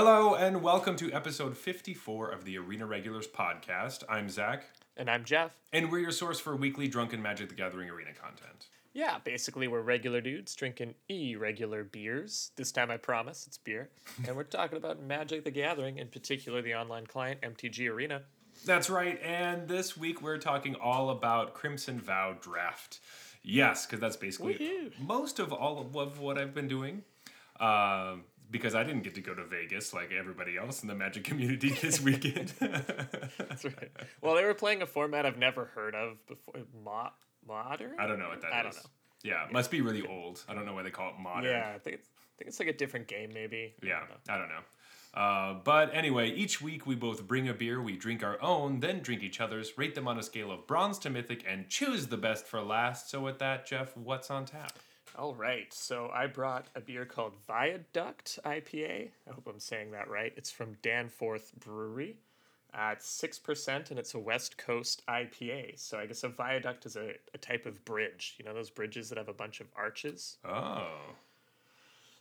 Hello and welcome to episode 54 of the Arena Regulars podcast. I'm Zach, And I'm Jeff. and we're your source for weekly Drunken Magic the Gathering arena content. Yeah, basically, we're regular dudes drinking irregular beers. This time, I promise it's beer. and we're talking about Magic the Gathering, in particular the online client, MTG Arena. That's right, and this week we're talking all about Crimson Vow Draft. Yes, because that's basically Woohoo. most of all of what- what I've been doing. Um, because I didn't get to go to Vegas like everybody else in the Magic community this weekend. That's right. Well, they were playing a format I've never heard of before. Mo- modern? I don't know what that is. I don't know. Yeah, it must be really old. I don't know why they call it modern. Yeah, I think it's, I think it's like a different game, maybe. Yeah. I don't know. Uh, but anyway, each week we both bring a beer, we drink our own, then drink each other's, rate them on a scale of bronze to mythic, and choose the best for last. So, with that, Jeff, what's on tap? All right, so I brought a beer called Viaduct IPA. I hope I'm saying that right. It's from Danforth Brewery. Uh, it's six percent, and it's a West Coast IPA. So I guess a viaduct is a, a type of bridge. You know those bridges that have a bunch of arches. Oh,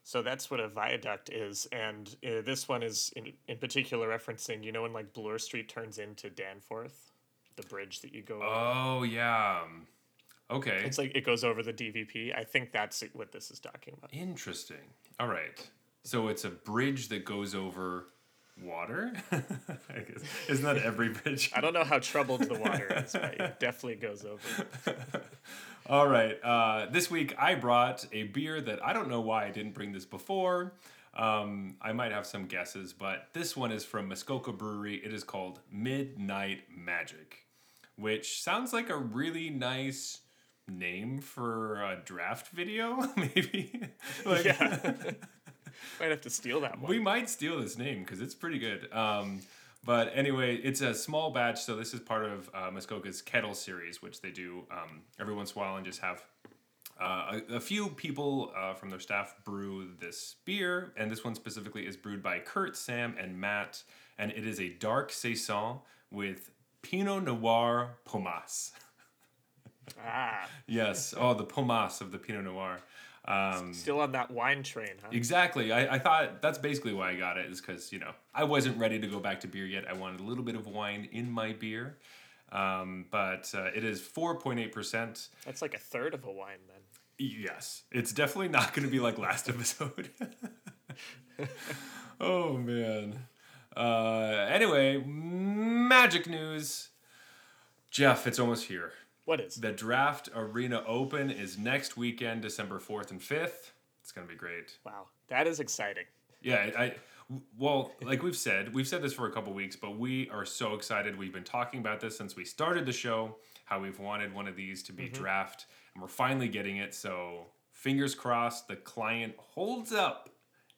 So that's what a viaduct is, and uh, this one is in, in particular referencing. You know when like Bloor Street turns into Danforth, the bridge that you go. over? oh yeah. Okay, It's like it goes over the DVP. I think that's what this is talking about. interesting. All right, so it's a bridge that goes over water. I guess. Isn't that every bridge? I don't know how troubled the water is, but it definitely goes over. All right. Uh, this week I brought a beer that I don't know why I didn't bring this before. Um, I might have some guesses, but this one is from Muskoka Brewery. It is called Midnight Magic, which sounds like a really nice name for a draft video, maybe. like, Yeah. Might have to steal that one. we might steal this name because it's pretty good. Um, but anyway, it's a small batch, so this is part of uh, Muskoka's Kettle series, which they do um, every once in a while and just have uh, a, a few people uh, from their staff brew this beer. And this one specifically is brewed by Kurt, Sam, and Matt. And it is a dark saison with Pinot Noir Pomace. ah, yes, oh, the Pomace of the Pinot Noir. Um, still on that wine train, huh? Exactly. I, I thought that's basically why I got it, is because, you know, I wasn't ready to go back to beer yet. I wanted a little bit of wine in my beer. Um, but uh, it is 4.8%. That's like a third of a wine then. Yes. It's definitely not going to be like last episode. oh, man. Uh, anyway, magic news. Jeff, it's almost here. What is? The Draft Arena Open is next weekend, December 4th and 5th. It's going to be great. Wow, that is exciting. Yeah, I well, like we've said, we've said this for a couple weeks, but we are so excited. We've been talking about this since we started the show, how we've wanted one of these to be mm-hmm. draft, and we're finally getting it. So, fingers crossed the client holds up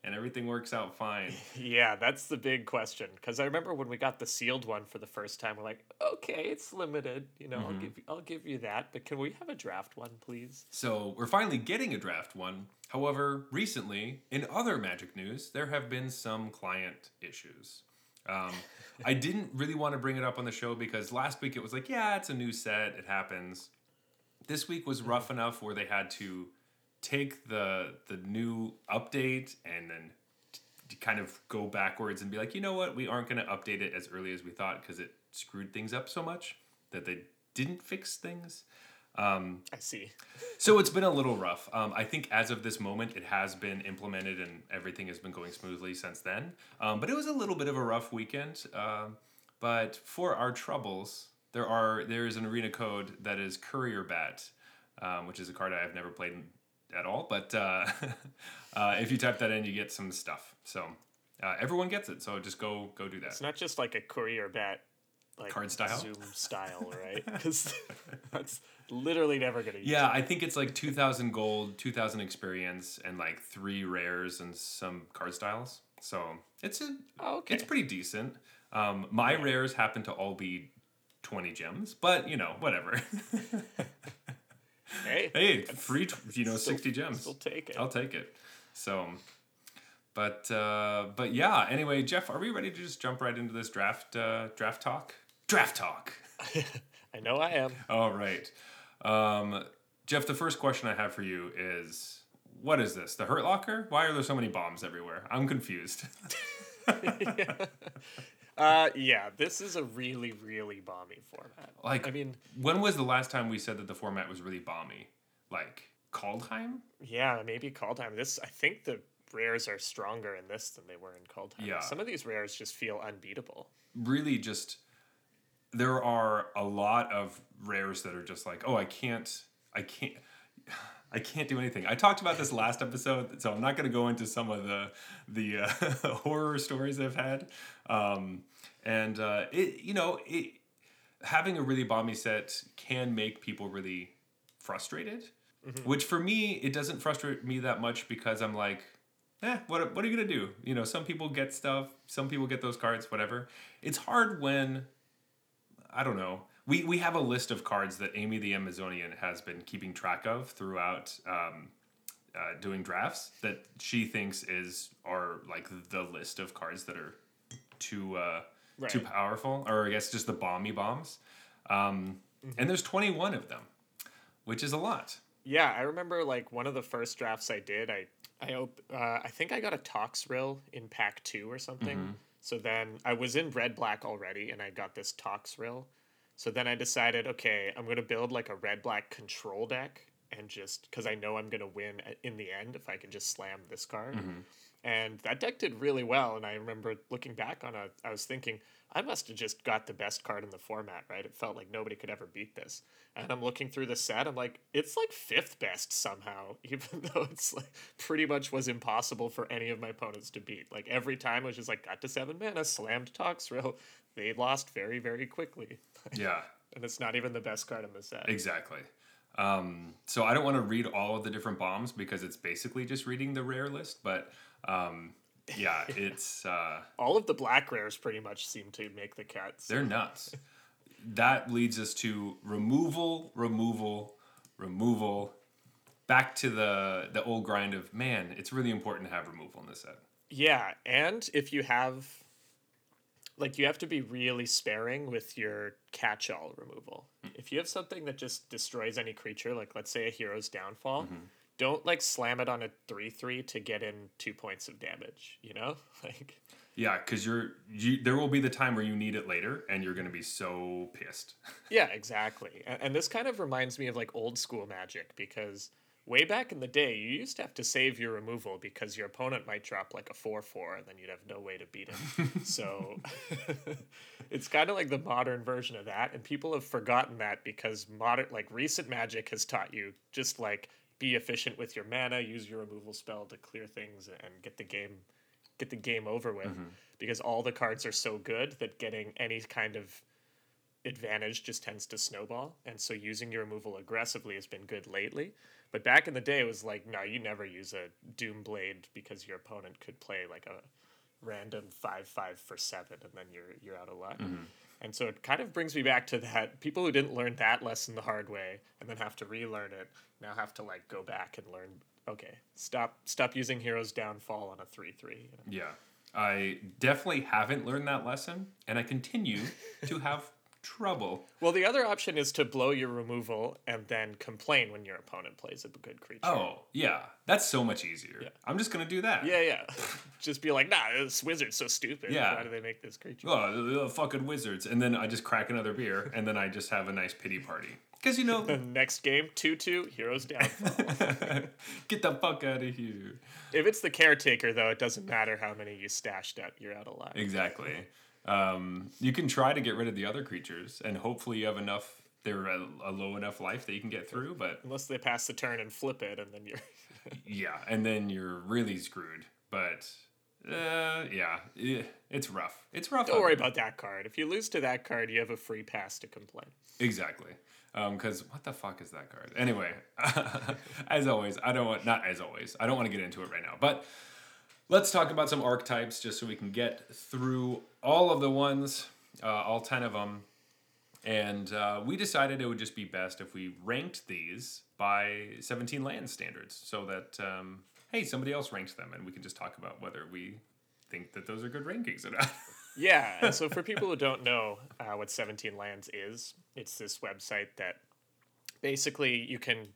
and everything works out fine. Yeah, that's the big question. Because I remember when we got the sealed one for the first time, we're like, okay, it's limited. You know, I'll give you, I'll give you that. But can we have a draft one, please? So, we're finally getting a draft one. However, recently, in other Magic news, there have been some client issues. Um, I didn't really want to bring it up on the show because last week it was like, yeah, it's a new set, it happens. This week was rough enough where they had to take the the new update and then t- kind of go backwards and be like, you know what, we aren't going to update it as early as we thought because it screwed things up so much that they didn't fix things. Um, I see. so it's been a little rough. Um, I think as of this moment, it has been implemented and everything has been going smoothly since then. Um, but it was a little bit of a rough weekend. Um, but for our troubles, there are there is an arena code that is Courier Bat, um, which is a card I have never played at all. But uh, uh, if you type that in, you get some stuff. So uh, everyone gets it. So just go go do that. It's not just like a courier bat, like Card style? Zoom style, right? Because that's literally never gonna use. Yeah, I think it's like 2000 gold, 2000 experience, and like three rares and some card styles. So it's a, Oh, okay. it's pretty decent. Um, my rares happen to all be 20 gems, but you know, whatever. Hey, hey, free, you know, still- 60 gems. I'll take it. I'll take it. So, but uh, but yeah. Anyway, Jeff, are we ready to just jump right into this draft uh, draft talk? Draft talk. I know I am. All right. Um, Jeff, the first question I have for you is what is this? The Hurt Locker? Why are there so many bombs everywhere? I'm confused. Uh, yeah, this is a really, really balmy format. Like, I mean, when was the last time we said that the format was really balmy? Like Kaldheim? yeah, maybe time. This, I think the rares are stronger in this than they were in Kaldheim. Yeah. Some of these rares just feel unbeatable. Really, just there are a lot of rares that are just like, oh, I can't, I can't. I can't do anything. I talked about this last episode, so I'm not going to go into some of the the uh, horror stories I've had. Um, and uh, it, you know, it, having a really bomby set can make people really frustrated. Which for me, it doesn't frustrate me that much because I'm like, eh, what, what are you gonna do? You know, some people get stuff, some people get those cards, whatever. It's hard when I don't know. We we have a list of cards that Amy the Amazonian has been keeping track of throughout um, uh, doing drafts that she thinks is are like the list of cards that are too uh, too powerful, or I guess just the bomby bombs. Um, And there's 21 of them, which is a lot. Yeah, I remember like one of the first drafts I did. I I op- uh, I think I got a Toxrill in pack two or something. Mm-hmm. So then I was in red black already, and I got this Toxrill. So then I decided, okay, I'm gonna build like a red black control deck, and just because I know I'm gonna win in the end if I can just slam this card. Mm-hmm. And that deck did really well. And I remember looking back on it, I was thinking, I must have just got the best card in the format, right? It felt like nobody could ever beat this. And I'm looking through the set, I'm like, it's like fifth best somehow, even though it's like pretty much was impossible for any of my opponents to beat. Like every time I was just like, got to seven mana, slammed Toxrill. They lost very, very quickly. Yeah. and it's not even the best card in the set. Exactly. Um, so I don't want to read all of the different bombs because it's basically just reading the rare list. But um, yeah, it's uh, All of the black rares pretty much seem to make the cuts. they're nuts. that leads us to removal, removal, removal. Back to the the old grind of man. It's really important to have removal in this set. Yeah, and if you have like you have to be really sparing with your catch-all removal. If you have something that just destroys any creature, like let's say a hero's downfall, don't like slam it on a 3-3 to get in 2 points of damage, you know? Like Yeah, because you're you, there will be the time where you need it later, and you're gonna be so pissed. Yeah, exactly. And, and this kind of reminds me of like old school magic because way back in the day, you used to have to save your removal because your opponent might drop like a 4 4 and then you'd have no way to beat him. so it's kind of like the modern version of that. And people have forgotten that because modern, like recent magic has taught you just like be efficient with your mana, use your removal spell to clear things and get the game get the game over with mm-hmm. because all the cards are so good that getting any kind of advantage just tends to snowball. And so using your removal aggressively has been good lately. But back in the day, it was like, no, you never use a Doom Blade because your opponent could play like a random five five for seven, and then you're you're out of luck. Mm-hmm. And so it kind of brings me back to that people who didn't learn that lesson the hard way and then have to relearn it now have to like go back and learn. Okay, stop stop using Heroes Downfall on a three three. Yeah. I definitely haven't learned that lesson, and I continue to have trouble. Well, the other option is to blow your removal and then complain when your opponent plays a good creature. Oh, yeah. That's so much easier. I'm just going to do that. Yeah, yeah. just be like, nah, this wizard's so stupid. Yeah. Why do they make this creature? Oh, the, the fucking wizards. And then I just crack another beer, and then I just have a nice pity party. Because, you know, The next game, 2 2, heroes down. get the fuck out of here. if it's the caretaker, though, it doesn't matter how many you stashed up. You're out of line. Exactly. Um, you can try to get rid of the other creatures, and hopefully you have enough, they're a, a low enough life that you can get through, but Unless they pass the turn and flip it, and then you're. yeah, and then you're really screwed. But, uh, yeah, it's rough. It's rough. Don't worry there. about that card. If you lose to that card, you have a free pass to complain. Exactly. Because what the fuck is that card? Anyway, as always, I don't want, not as always, I don't want to get into it right now. But let's talk about some archetypes just so we can get through all of the ones, uh, all 10 of them. And uh, we decided it would just be best if we ranked these by 17 land standards so that, um, hey, somebody else ranks them and we can just talk about whether we think that those are good rankings or not. Yeah, and so for people who don't know uh, what 17 Lands is, it's this website that basically you can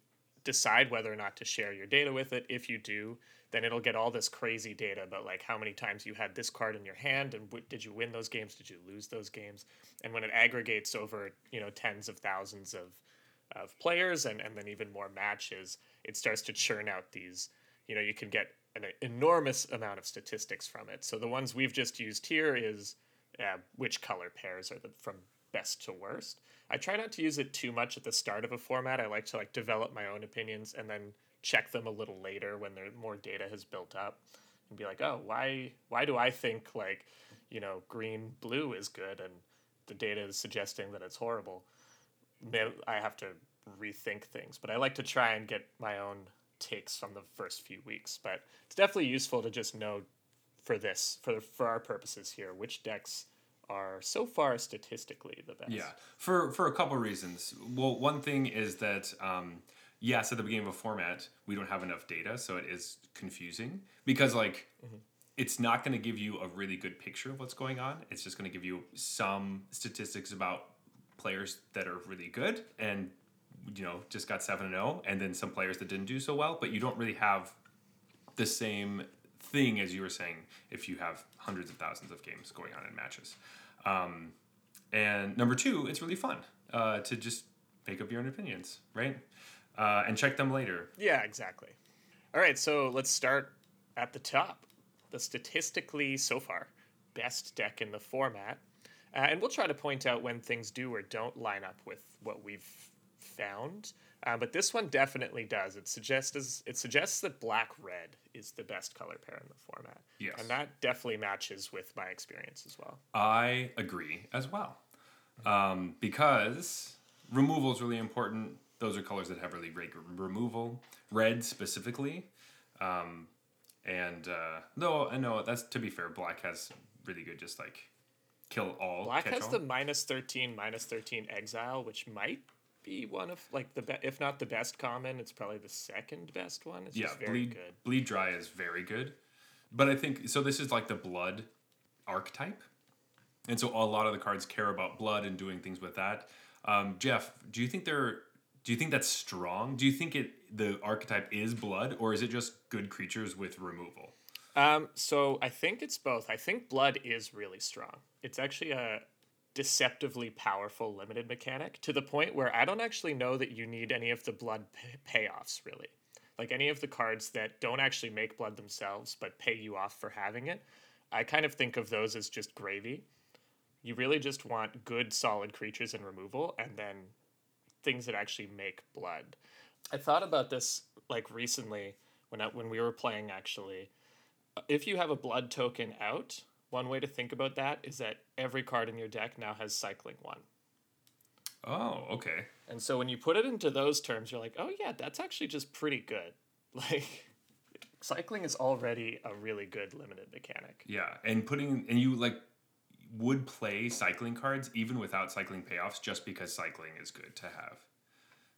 decide whether or not to share your data with it. If you do, then it'll get all this crazy data about like how many times you had this card in your hand and w- did you win those games, did you lose those games, and when it aggregates over you know tens of thousands of of players and and then even more matches, it starts to churn out these. You know, you can get an enormous amount of statistics from it. So the ones we've just used here is uh, which color pairs are the from best to worst. I try not to use it too much at the start of a format. I like to like develop my own opinions and then check them a little later when there more data has built up and be like, "Oh, why why do I think like, you know, green blue is good and the data is suggesting that it's horrible?" I have to rethink things, but I like to try and get my own takes from the first few weeks. But it's definitely useful to just know for this for for our purposes here which decks are so far statistically the best. Yeah, for for a couple reasons. Well, one thing is that um, yes, at the beginning of a format, we don't have enough data, so it is confusing because like mm-hmm. it's not going to give you a really good picture of what's going on. It's just going to give you some statistics about players that are really good and you know just got 7 and 0 and then some players that didn't do so well, but you don't really have the same thing as you were saying if you have hundreds of thousands of games going on in matches. Um, and number two, it's really fun uh, to just make up your own opinions, right? Uh, and check them later. Yeah, exactly. All right, so let's start at the top. The statistically, so far, best deck in the format. Uh, and we'll try to point out when things do or don't line up with what we've found. Uh, but this one definitely does. It suggests it suggests that black red is the best color pair in the format. Yes. And that definitely matches with my experience as well. I agree as well. Um, because removal is really important. Those are colors that have really great removal. Red specifically. Um, and uh, no, I know that's to be fair. Black has really good, just like kill all. Black has all. the minus thirteen, minus thirteen exile, which might be one of like the be- if not the best common, it's probably the second best one. It's yeah, just very bleed, good. Bleed dry is very good, but I think so. This is like the blood archetype, and so a lot of the cards care about blood and doing things with that. Um, Jeff, do you think they're do you think that's strong? Do you think it the archetype is blood, or is it just good creatures with removal? Um, so I think it's both. I think blood is really strong. It's actually a deceptively powerful limited mechanic to the point where I don't actually know that you need any of the blood pay- payoffs really. Like any of the cards that don't actually make blood themselves but pay you off for having it. I kind of think of those as just gravy. You really just want good solid creatures in removal and then things that actually make blood. I thought about this like recently when I, when we were playing actually. If you have a blood token out, one way to think about that is that every card in your deck now has cycling one. Oh, okay. And so when you put it into those terms, you're like, oh yeah, that's actually just pretty good. Like cycling is already a really good limited mechanic. Yeah, and putting and you like would play cycling cards even without cycling payoffs just because cycling is good to have.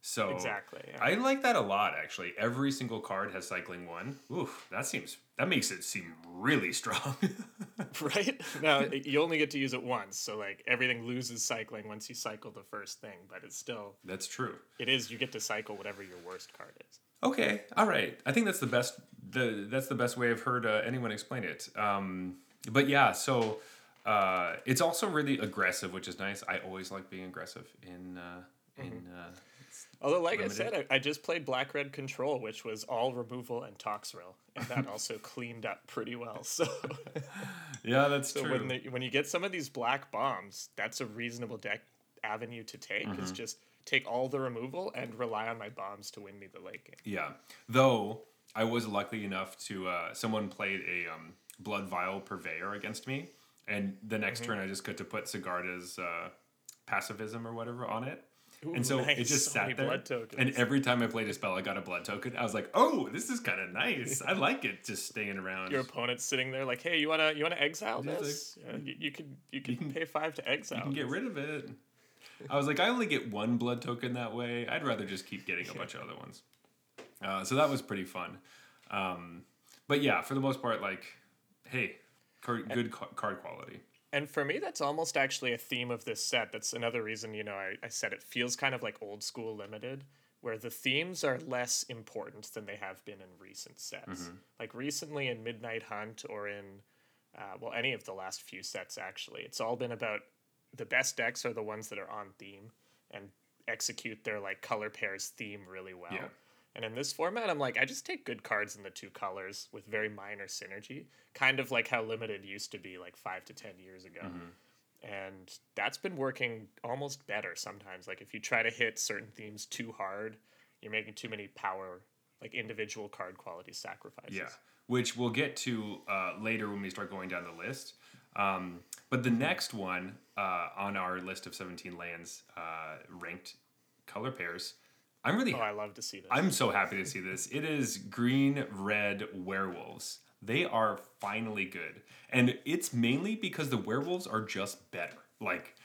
So exactly, yeah. I like that a lot. Actually, every single card has cycling one. Oof, that seems that makes it seem really strong. right now, you only get to use it once, so like everything loses cycling once you cycle the first thing. But it's still that's true. It is you get to cycle whatever your worst card is. Okay, all right. I think that's the best. The that's the best way I've heard uh, anyone explain it. Um, but yeah, so uh, it's also really aggressive, which is nice. I always like being aggressive in uh, in. Mm-hmm. Uh, Although, like limited. I said, I, I, just played Black Red Control, which was all removal and Toxrill, and that also cleaned up pretty well. So, yeah, that's so true. When when you get some of these black bombs, that's a reasonable deck avenue to take. Mm-hmm. Is just take all the removal and rely on my bombs to win me the late game. Yeah, though I was lucky enough to uh, someone played a um, Blood Vial Purveyor against me, and the next mm-hmm. turn I just got to put Sigarda's uh, pacifism or whatever on it Ooh, and so nice. it just sat there. And every time I played a spell, I got a blood token. I was like, "Oh, this is kind of nice. I like it." Just staying around. Your opponent's sitting there like, "Hey, you wanna you wanna exile this? Like, you, you, can you can, you can pay five to exile. You can get rid of it." I was like, I only get one blood token that way. I'd rather just keep getting a bunch of other ones. Uh, so that was pretty fun. Um, but yeah, for the most part, like, hey, card, good card quality. And for me, that's almost actually a theme of this set. That's another reason, you know, I, I said it feels kind of like old school limited, where the themes are less important than they have been in recent sets. Like recently in Midnight Hunt or in, uh, well, any of the last few sets actually, it's all been about the best decks are the ones that are on theme and execute their like color pairs theme really well. Yeah. And in this format, I'm like, I just take good cards in the two colors with very minor synergy, kind of like how limited used to be like five to ten years ago. And that's been working almost better sometimes. Like if you try to hit certain themes too hard, you're making too many power, like individual card quality sacrifices. Yeah, which we'll get to uh, later when we start going down the list. Um, but the next one uh, on our list of 17 lands uh, ranked color pairs, I'm really Oh, I love to see this. I'm so happy to see this. It is green red werewolves. They are finally good. And it's mainly because the werewolves are just better. Like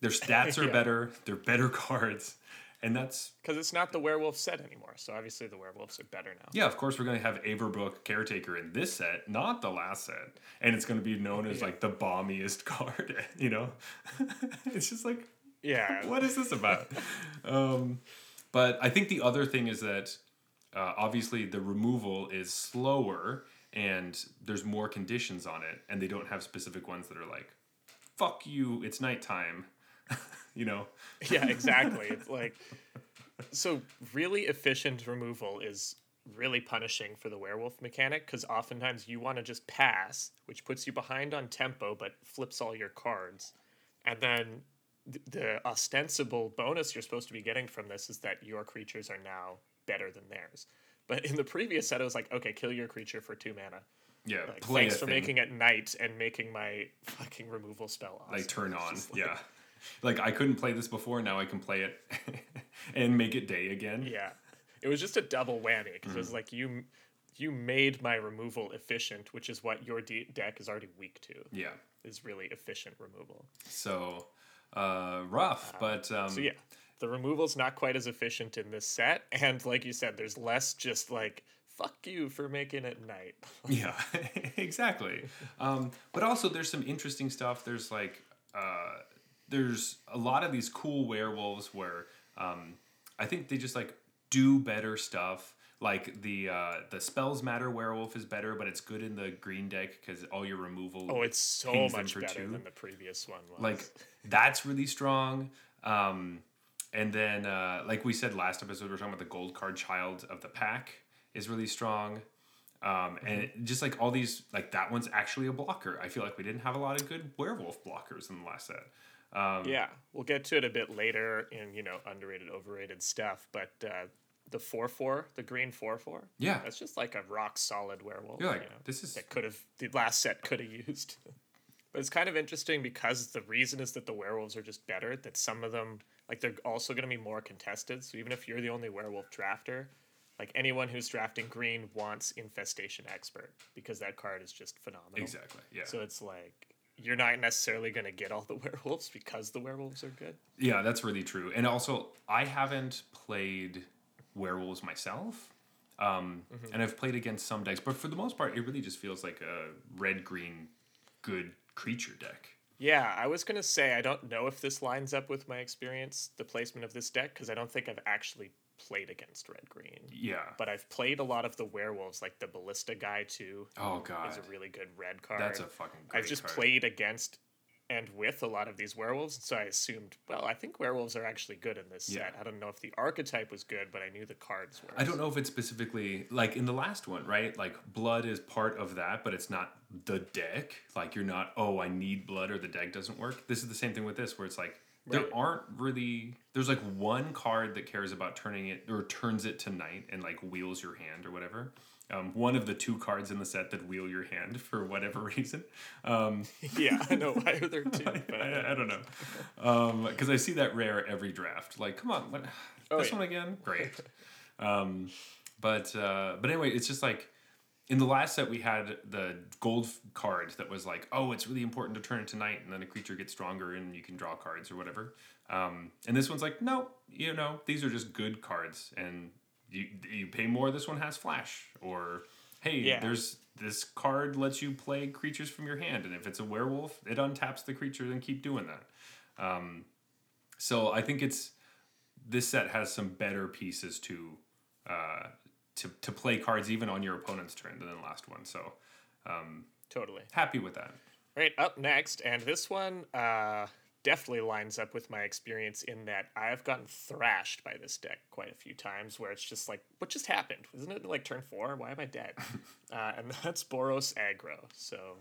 their stats are Yeah. better, they're better cards. And that's Because it's not the werewolf set anymore. So obviously the werewolves are better now. yeah, of course we're gonna have Avabruck Caretaker in this set, not the last set. And it's gonna be known as like the bombiest card, you know? it's just like Yeah. what is this about? um, but I think the other thing is that uh, obviously the removal is slower and there's more conditions on it, and they don't have specific ones that are like, "Fuck you, it's nighttime," you know. yeah, exactly. It's like so really efficient removal is really punishing for the werewolf mechanic because oftentimes you want to just pass, which puts you behind on tempo but flips all your cards, and then th- the ostensible bonus you're supposed to be getting from this is that your creatures are now better than theirs. But in the previous set, it was like, okay, kill your creature for two mana. Yeah, Like, thanks for thing, making it night and making my fucking removal spell awesome. like turn on. like- yeah, like I couldn't play this before, now I can play it and make it day again. Yeah, it was just a double whammy because Mm-hmm. it was like you you made my removal efficient, which is what your de- deck is already weak to. Yeah. Is really efficient removal. So uh, rough, but um, So yeah, the removal's not quite as efficient in this set, and like you said, there's less just like fuck you for making it night. Yeah, exactly. Um, but also, there's some interesting stuff. There's like, uh, there's a lot of these cool werewolves where um, I think they just like do better stuff. Like the uh, the spells matter werewolf is better, but it's good in the green deck because all your removal. oh, it's so much better two. than the previous one was. like that's really strong. Um, and then, uh, like we said last episode, we're talking about the gold card child of the pack is really strong. Um, and it- just like all these, like that one's actually a blocker. I feel like we didn't have a lot of good werewolf blockers in the last set. Um, yeah, we'll get to it a bit later in you know underrated, overrated stuff, but. Uh, the four four, the green four four. Yeah. that's just like a rock solid werewolf. You're like, you know? this is that could have the last set could have used. But it's kind of interesting because the reason is that the werewolves are just better. That some of them like they're also going to be more contested. So even if you're the only werewolf drafter, like anyone who's drafting green wants infestation expert because that card is just phenomenal. exactly, yeah. So it's like you're not necessarily going to get all the werewolves because the werewolves are good. Yeah, that's really true. And also, I haven't played werewolves myself. Um, And I've played against some decks, but for the most part, it really just feels like a red green good creature deck. Yeah, I was gonna say I don't know if this lines up with my experience, the placement of this deck, because I don't think I've actually played against red green. Yeah. But I've played a lot of the werewolves, like the ballista guy too. Oh god, Is a really good red card. that's a fucking. Great I've just card. played against and with a lot of these werewolves, so I assumed, well, I think werewolves are actually good in this Yeah. set. I don't know if the archetype was good, but I knew the cards were. I don't know if it's specifically like in the last one, right? Like blood is part of that, but it's not the deck. Like you're not, oh, I need blood or the deck doesn't work. This is the same thing with this, where it's like there aren't really. There's like one card that cares about turning it or turns it to night and like wheels your hand or whatever. Um, one of the two cards in the set that wheel your hand for whatever reason. Um, yeah, I know. Why are there two? But I, I don't know. Because I see that rare every draft. Like, come on, what, Oh, this yeah. one again? Great. um, but uh, but anyway, it's just like in the last set we had the gold card that was like, oh, it's really important to turn it to night, and then a creature gets stronger and you can draw cards or whatever. Um, and this one's like, no, you know, these are just good cards, and you you pay more. This one has flash, or hey, Yeah. there's this card lets you play creatures from your hand, and if it's a werewolf, it untaps the creature and keep doing that. Um, so I think it's this set has some better pieces to uh, to to play cards even on your opponent's turn than the last one. So Totally. happy with that. Right, up next, and this one uh, definitely lines up with my experience in that I have gotten thrashed by this deck quite a few times where it's just like, what just happened? Isn't it like turn four? Why am I dead? uh, and that's Boros aggro. So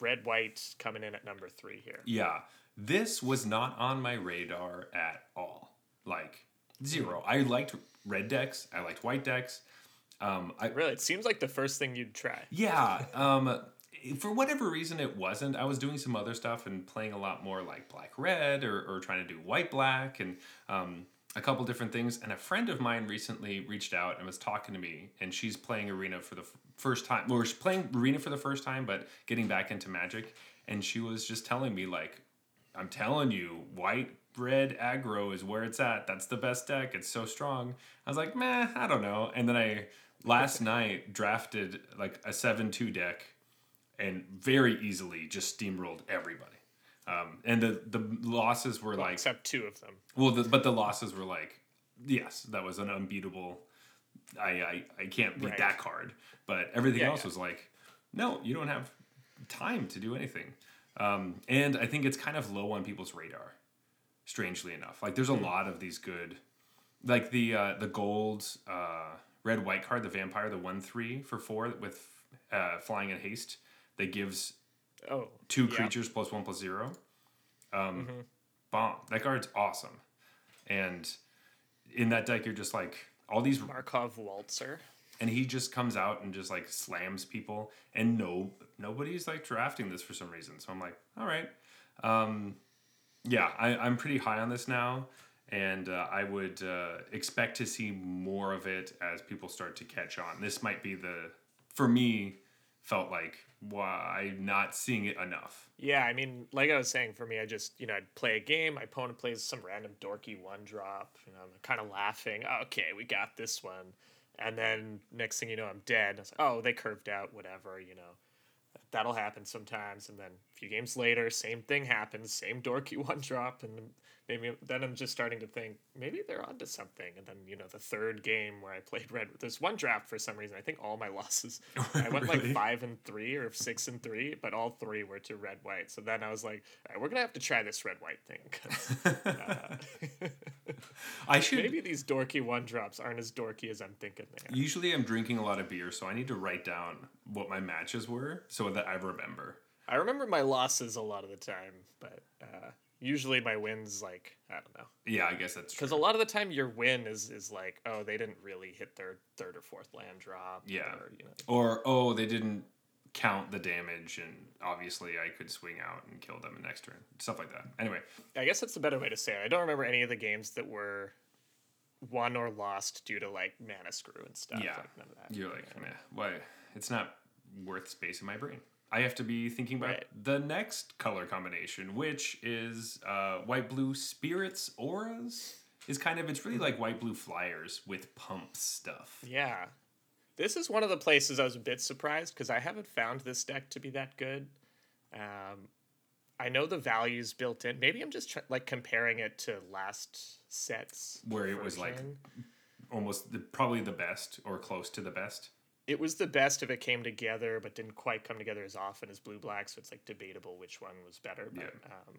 red white coming in at number three here. Yeah, this was not on my radar at all. Like zero. I liked red decks. I liked white decks. Um, I Really, it seems like the first thing you'd try. yeah. Um, for whatever reason, it wasn't. I was doing some other stuff and playing a lot more like black red or, or trying to do white black and um, a couple different things. And a friend of mine recently reached out and was talking to me, and she's playing Arena for the f- first time. Well, she's playing Arena for the first time, but getting back into Magic. And she was just telling me like, I'm telling you, white red aggro is where it's at. That's the best deck. It's so strong. I was like, meh, I don't know. And then I last night drafted like a seven two deck, and very easily just steamrolled everybody. Um, and the the losses were like Except two of them. well, the, but the losses were like, yes, that was an unbeatable. I I, I can't beat Right. that card. But everything Yeah, else yeah. was like, no, you don't have time to do anything. Um, and I think it's kind of low on people's radar. Strangely enough, like Hmm. there's a lot of these good, like the uh, the gold uh, red white card, the vampire, the one three for four with uh, flying in haste that gives Oh, two yeah. creatures plus one plus zero. Um, Bomb. That card's awesome. And in that deck, you're just like all these, Markov Waltzer. and he just comes out and just like slams people, and no, nobody's like drafting this for some reason. So I'm like, all right, um, yeah, I, I'm pretty high on this now, and uh, I would uh, expect to see more of it as people start to catch on. This might be the, for me, felt like why not seeing it enough. Yeah, I mean, like I was saying, for me, I just, you know, I'd play a game, my opponent plays some random dorky one drop, know, I'm kind of laughing, oh, okay, we got this one. And then next thing you know, I'm dead. I was like, oh, they curved out, whatever, you know. That'll happen sometimes. And then a few games later, same thing happens, same dorky one drop. And maybe then I'm just starting to think, maybe they're onto something. And then, you know, the third game where I played red, there's one draft for some reason. I think all my losses, I went like five and three or six and three, but all three were to red white. So then I was like, all right, we're gonna have to try this red white thing. uh, I should maybe these dorky one drops aren't as dorky as I'm thinking they are. Usually, I'm drinking a lot of beer, so I need to write down what my matches were so that I remember. I remember my losses a lot of the time, but uh, usually my wins like I don't know. Yeah, I guess that's true. Because a lot of the time your win is is like, oh, they didn't really hit their third or fourth land drop. Yeah. Or, you know, Or oh, they didn't count the damage, and obviously I could swing out and kill them the next turn. Stuff like that. Anyway, I guess that's the better way to say it. I don't remember any of the games that were won or lost due to like mana screw and stuff. yeah, Like none of that. you're like, meh, why? It's not worth space in my brain. I have to be thinking about Right. the next color combination, which is uh, white blue spirits auras. Is kind of it's really like white blue flyers with pump stuff. Yeah. This is one of the places I was a bit surprised because I haven't found this deck to be that good. Um, I know the values built in. Maybe I'm just tr- like comparing it to last sets Where it was, like. Almost the, probably the best or close to the best. It was the best if it came together, but didn't quite come together as often as blue black. So it's like debatable which one was better. But Yeah. um,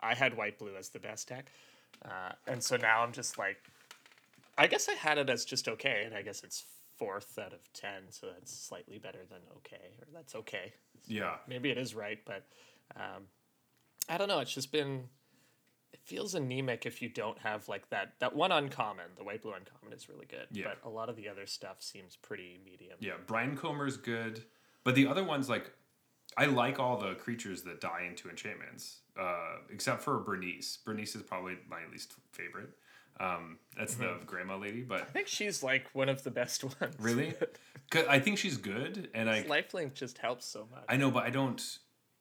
I had white blue as the best deck, uh, and so now I'm just like, I guess I had it as just okay, and I guess it's fourth out of ten, so that's slightly better than okay, or that's okay. Yeah. Maybe it is right, but um, I don't know. It's just been. It feels anemic if you don't have like that. That one uncommon, the white blue uncommon, is really good. Yeah. But a lot of the other stuff seems pretty medium. Yeah, Brine Comber's good, but the other ones like I like all the creatures that die into enchantments, uh, except for Bernice. Bernice is probably my least favorite. Um, that's the grandma lady, but I think she's like one of the best ones. really, 'Cause I think she's good, and I Lifelink just helps so much. I know, but I don't.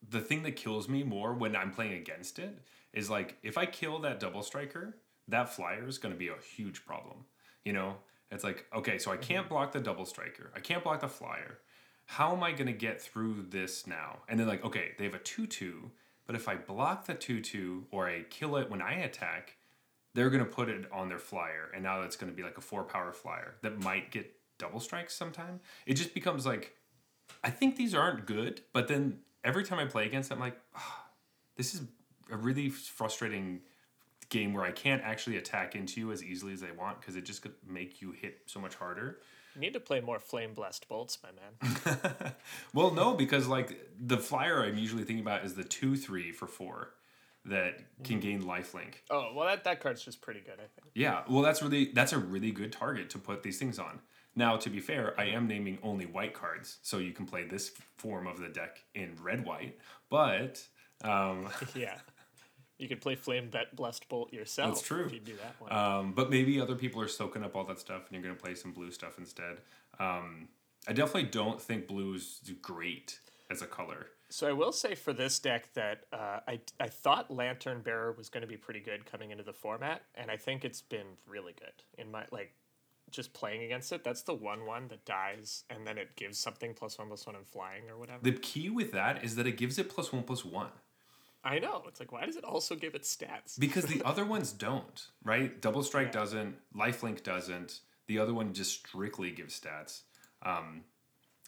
The thing that kills me more when I'm playing against it is like if I kill that double striker, that flyer is going to be a huge problem. You know, it's like okay, so I can't block the double striker, I can't block the flyer. How am I going to get through this now? And then like okay, they have a two two, but if I block the two two or I kill it when I attack, they're going to put it on their flyer, and now it's going to be like a four power flyer that might get double strikes sometime. It just becomes like, I think these aren't good, but then every time I play against them, I'm like, "Ah, this is a really frustrating game where I can't actually attack into you as easily as I want because it just could make you hit so much harder. You need to play more flame blessed bolts, my man. well, no, because like the flyer I'm usually thinking about is the two three for four that can gain lifelink. oh well, that that card's just pretty good, I think. Yeah, well, that's really that's a really good target to put these things on. Now, to be fair, I am naming only white cards, so you can play this form of the deck in red white. But um, Yeah. You could play flame bet blessed bolt yourself. That's true. If you do that one. um, but maybe other people are soaking up all that stuff, and you're gonna play some blue stuff instead. Um, I definitely don't think blue's great as a color. So I will say for this deck that uh, I I thought Lantern Bearer was going to be pretty good coming into the format, and I think it's been really good in my like just playing against it. That's the one one that dies, and then it gives something plus one plus one and flying or whatever. The key with that is that it gives it plus one plus one. I know it's like why does it also give it stats? Because the other ones don't, right? Double strike doesn't, lifelink doesn't. The other one just strictly gives stats. Um,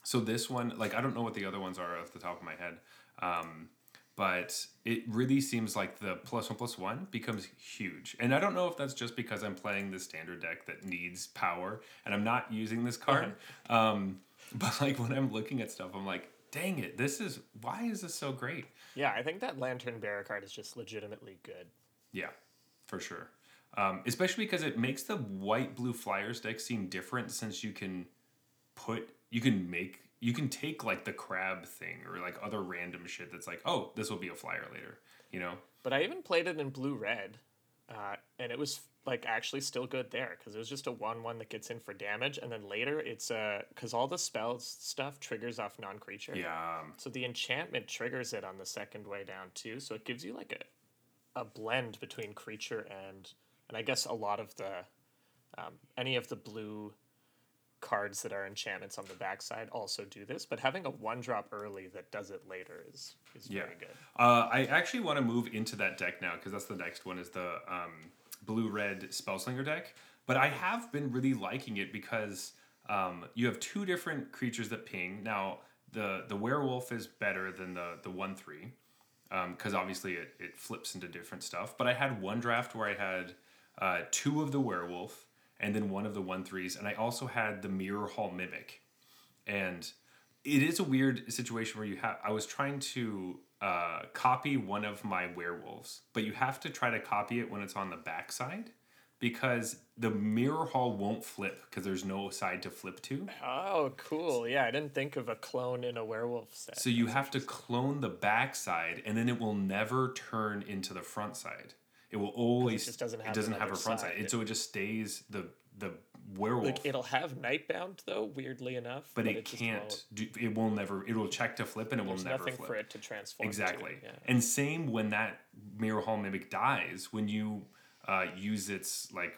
so this one, like I don't know what the other ones are off the top of my head, um, but it really seems like the plus one plus one becomes huge. And I don't know if that's just because I'm playing the standard deck that needs power and I'm not using this card. Um, but like when I'm looking at stuff, I'm like, dang it, this is why is this so great? Yeah, I think that Lantern Bearer card is just legitimately good. Yeah, for sure. Um, especially because it makes the white blue flyers deck seem different since you can put you can make you can take like the crab thing or like other random shit that's like oh this will be a flyer later you know But I even played it in blue red, uh, and it was like actually still good there because it was just a one one that gets in for damage, and then later it's uh because all the spells stuff triggers off non creature. yeah So the enchantment triggers it on the second way down too. So it gives you like a a blend between creature and and I guess a lot of the um, any of the blue cards that are enchantments on the backside also do this. But having a one drop early that does it later is is yeah very good. uh, i actually want to move into that deck now because that's the next one is the um, blue red spellslinger deck but i have been really liking it because um, you have two different creatures that ping now the the werewolf is better than the the one three because obviously it, it flips into different stuff. But I had one draft where I had uh, two of the werewolf and then one of the one threes, and I also had the mirror hall mimic. And it is a weird situation where you have. I was trying to uh, copy one of my werewolves, but you have to try to copy it when it's on the backside because the mirror hall won't flip because there's no side to flip to. Oh, cool. Yeah, I didn't think of a clone in a werewolf set. So you have to clone the backside, and then it will never turn into the front side. It will always just doesn't have it doesn't have a front side. side. It, so it just stays the the werewolf, like it'll have nightbound though, weirdly enough. but, it just can't. Do, it will never. It will check to flip, and it will There's never nothing flip. for it to transform. to, Exactly. yeah. And same when that mirror hall mimic dies, when you uh, use its like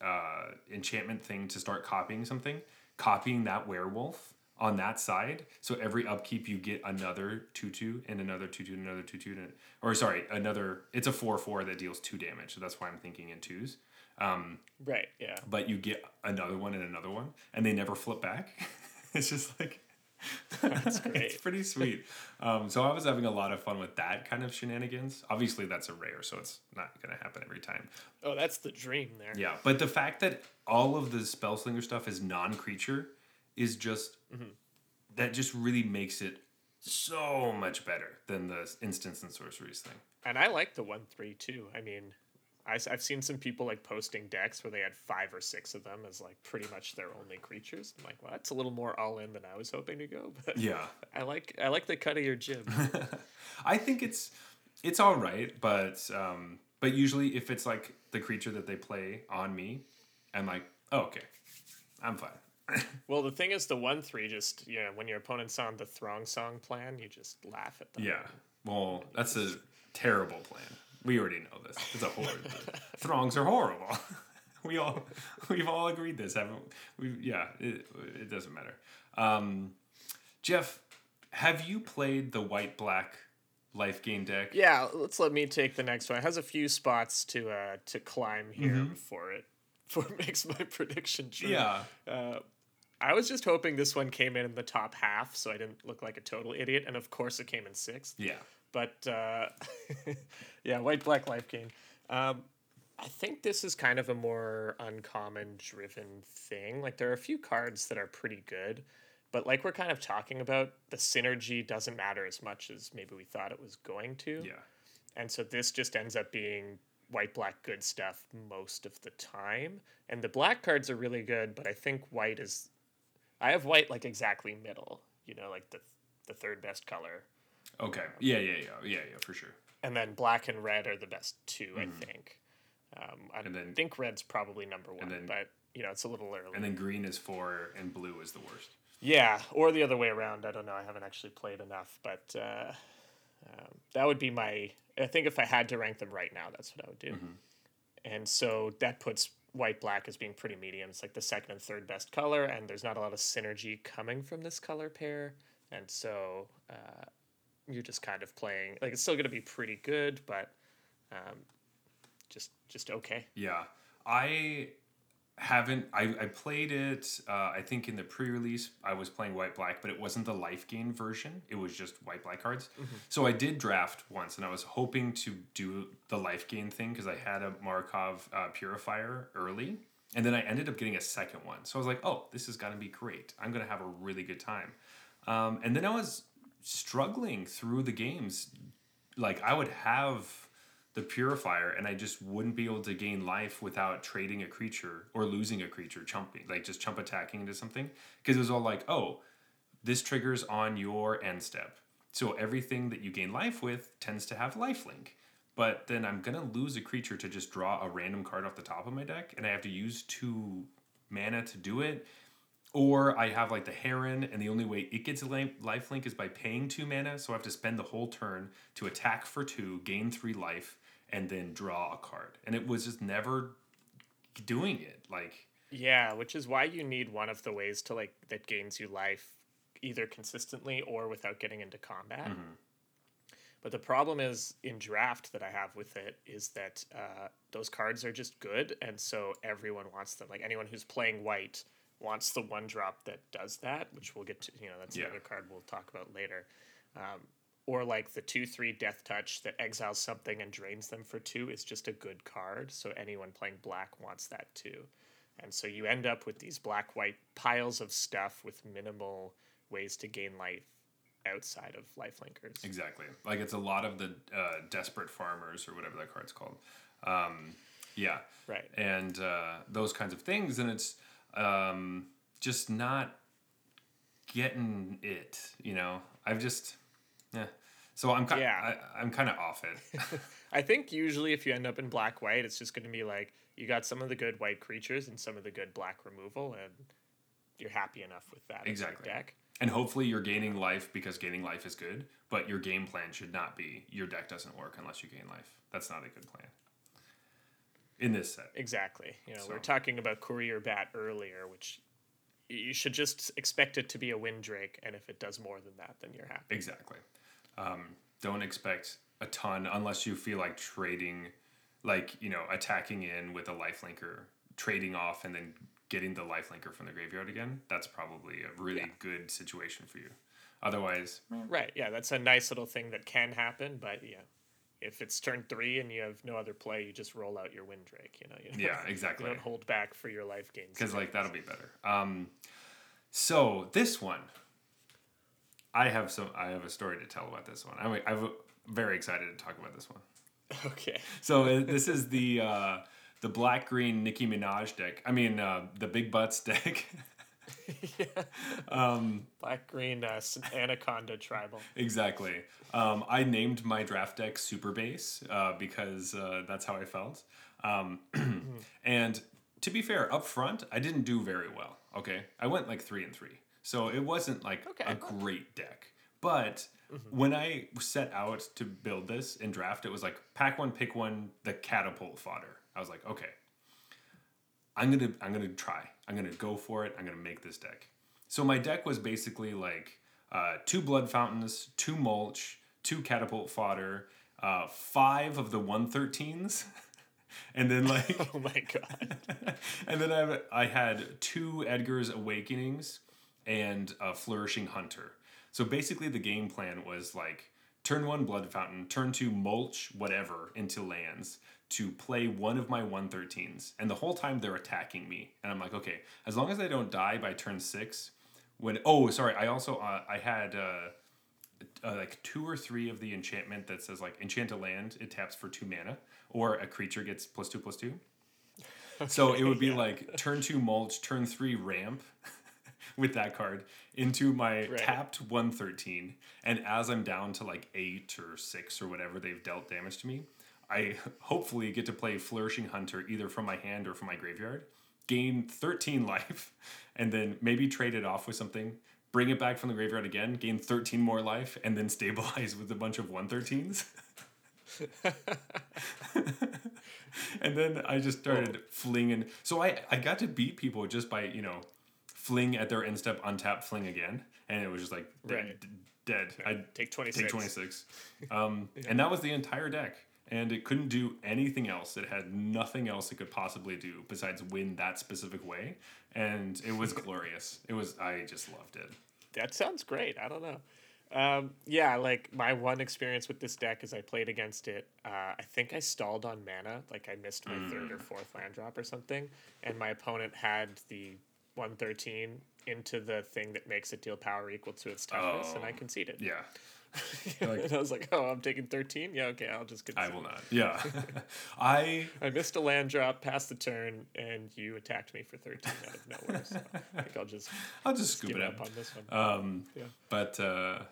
uh, enchantment thing to start copying something, copying that werewolf on that side. So every upkeep you get another two two and another two two and another two two and or sorry another. It's a four four that deals two damage. So that's why I'm thinking in twos. Um, Right. Yeah. but you get another one and another one, and they never flip back. it's just like That's great. it's pretty sweet. Um, so I was having a lot of fun with that kind of shenanigans. Obviously, that's a rare, so it's not going to happen every time. Oh, that's the dream there. Yeah, but the fact that all of the spellslinger stuff is non-creature is just that just really makes it so much better than the instants and sorceries thing. And I like the one three too. I mean, I, have seen some people like posting decks where they had five or six of them as like pretty much their only creatures. I'm like, well, that's a little more all in than I was hoping to go. But Yeah. I like I like the cut of your jib. I think it's it's all right, but um, but usually if it's like the creature that they play on me, I'm like, oh, okay, I'm fine. well, the thing is, the one three just yeah, when your opponent's on the Throng Song plan, you just laugh at them. Yeah. Well, that's a terrible plan. We already know this. It's a horror. Throngs are horrible. we all we've all agreed this, haven't we? Yeah, it, it doesn't matter. Um, Jeff, have you played the white black life gain deck. Yeah, let's let me take the next one. It has a few spots to uh to climb here before it before it makes my prediction true. Yeah. Uh, I was just hoping this one came in in the top half, so I didn't look like a total idiot. And of course, it came in sixth. Yeah. But uh, yeah, white black life gain. Um, I think this is kind of a more uncommon driven thing. Like there are a few cards that are pretty good, but like we're kind of talking about, the synergy doesn't matter as much as maybe we thought it was going to. Yeah. And so this just ends up being white black good stuff most of the time. And the black cards are really good, but I think white is I have white like exactly middle, you know, like the the third best color. Okay. Yeah, yeah, yeah, yeah, yeah, for sure. And then black and red are the best 2 I think. Um, I Mm-hmm. And then- think red's probably number one, then- but you know it's a little early. And then green is four, and blue is the worst. Yeah, or the other way around. I don't know. I haven't actually played enough, but uh, um, that would be my. I think if I had to rank them right now, that's what I would do. And so that puts white black as being pretty medium. It's like the second and third best color, and there's not a lot of synergy coming from this color pair, and so uh, you're just kind of playing. Like it's still going to be pretty good, but um, just just okay. Yeah, I haven't. I, I played it. Uh, I think in the pre-release, I was playing white black, but it wasn't the life gain version. It was just white black cards. So I did draft once, and I was hoping to do the life gain thing because I had a Markov uh, purifier early, and then I ended up getting a second one. So I was like, oh, this is gonna be great. I'm gonna have a really good time. Um, and then I was struggling through the games. Like I would have the purifier and I just wouldn't be able to gain life without trading a creature or losing a creature, chumping, like just chump attacking into something. Because it was all like, oh, this triggers on your end step. So everything that you gain life with tends to have life link. But then I'm gonna lose a creature to just draw a random card off the top of my deck, and I have to use two mana to do it. Or I have like the Heron, and the only way it gets a life link is by paying two mana. So I have to spend the whole turn to attack for two, gain three life, and then draw a card. And it was just never doing it. Like, Yeah, which is why you need one of the ways to like that gains you life either consistently or without getting into combat. But the problem is in draft that I have with it is that uh, those cards are just good, and so everyone wants them. Like anyone who's playing white wants the one drop that does that, which we'll get to. You know, that's Yeah. another card we'll talk about later. Um, or like the two three death touch that exiles something and drains them for two is just a good card. So anyone playing black wants that too. And so you end up with these black white piles of stuff with minimal ways to gain life outside of lifelinkers. Exactly. Like it's a lot of the uh, desperate farmers or whatever that card's called. Um, yeah. Right. And uh, those kinds of things, and it's um, just not getting it. You know, I've just yeah. So I'm kind Yeah. I, I'm kind of off it. I think usually if you end up in black white, it's just going to be like you got some of the good white creatures and some of the good black removal, and you're happy enough with that as your Exactly. deck. and hopefully you're gaining life because gaining life is good. But your game plan should not be your deck doesn't work unless you gain life. That's not a good plan. In this set. Exactly. You know, we So- were talking about Courier Bat earlier, which you should just expect it to be a Windrake, and if it does more than that, then you're happy. Exactly. Um, don't expect a ton unless you feel like trading, like, you know, attacking in with a lifelinker, trading off, and then getting the lifelinker from the graveyard again. That's probably a really Yeah. good situation for you. Otherwise, Right. Yeah, that's a nice little thing that can happen, but yeah. If it's turn three and you have no other play, you just roll out your Windrake. You know, you don't, Yeah, exactly. don't hold back for your life gains. because, like, that'll be better. Um, so, this one, I have some. I have a story to tell about this one. I'm, I'm very excited to talk about this one. okay. So uh, this is the uh, the black green Nicki Minaj deck. I mean uh, the big butts deck. Black green uh, anaconda tribal. exactly. Um, I named my draft deck Super Bass uh, because uh, that's how I felt. Um, and to be fair, up front, I didn't do very well. Okay, I went like three and three, so it wasn't like Okay. a great deck. But when I set out to build this in draft, it was like pack one, pick one, the catapult fodder. I was like, okay, I'm gonna I'm gonna try. I'm gonna go for it. I'm gonna make this deck. So my deck was basically like uh, two blood fountains, two mulch, two catapult fodder, uh, five of the 113s, and then like Oh my god. and then I I had two Edgar's Awakenings and a Flourishing Hunter. So basically, the game plan was like turn one Blood Fountain, turn two Mulch, whatever, into lands to play one of my 113s. And the whole time they're attacking me. And I'm like, okay, as long as I don't die by turn six, when, oh, sorry, I also, uh, I had, uh, uh, like two or three of the enchantment that says like enchant a land, it taps for two mana, or a creature gets plus two plus two. so it would be like turn two mulch, turn three ramp with that card into my Right. tapped 113. And as I'm down to like eight or six or whatever they've dealt damage to me, I hopefully get to play Flourishing Hunter either from my hand or from my graveyard, gain 13 life, and then maybe trade it off with something, bring it back from the graveyard again, gain 13 more life, and then stabilize with a bunch of 113s. and then I just started oh. flinging. So I, I got to beat people just by, you know, fling at their end step, untap, fling again. And it was just like dead. Right. d- dead. I Take 26. take 26. Um, And that was the entire deck. And it couldn't do anything else. It had nothing else it could possibly do besides win that specific way. And it was glorious. It was, I just loved it. That sounds great. I don't know. Um, yeah, like my one experience with this deck is I played against it. Uh, I think I stalled on mana, like I missed my third or fourth land drop or something, and my opponent had the one thirteen into the thing that makes it deal power equal to its toughness, and I Oh. conceded. Yeah. and I was like, "Oh, I'm taking thirteen. Yeah, okay, I'll just concede." I will not. Yeah. I I missed a land drop, passed the turn, and you attacked me for thirteen out of nowhere. So I think I'll just I'll just scoop it up up. on this one. Um, Yeah. But uh,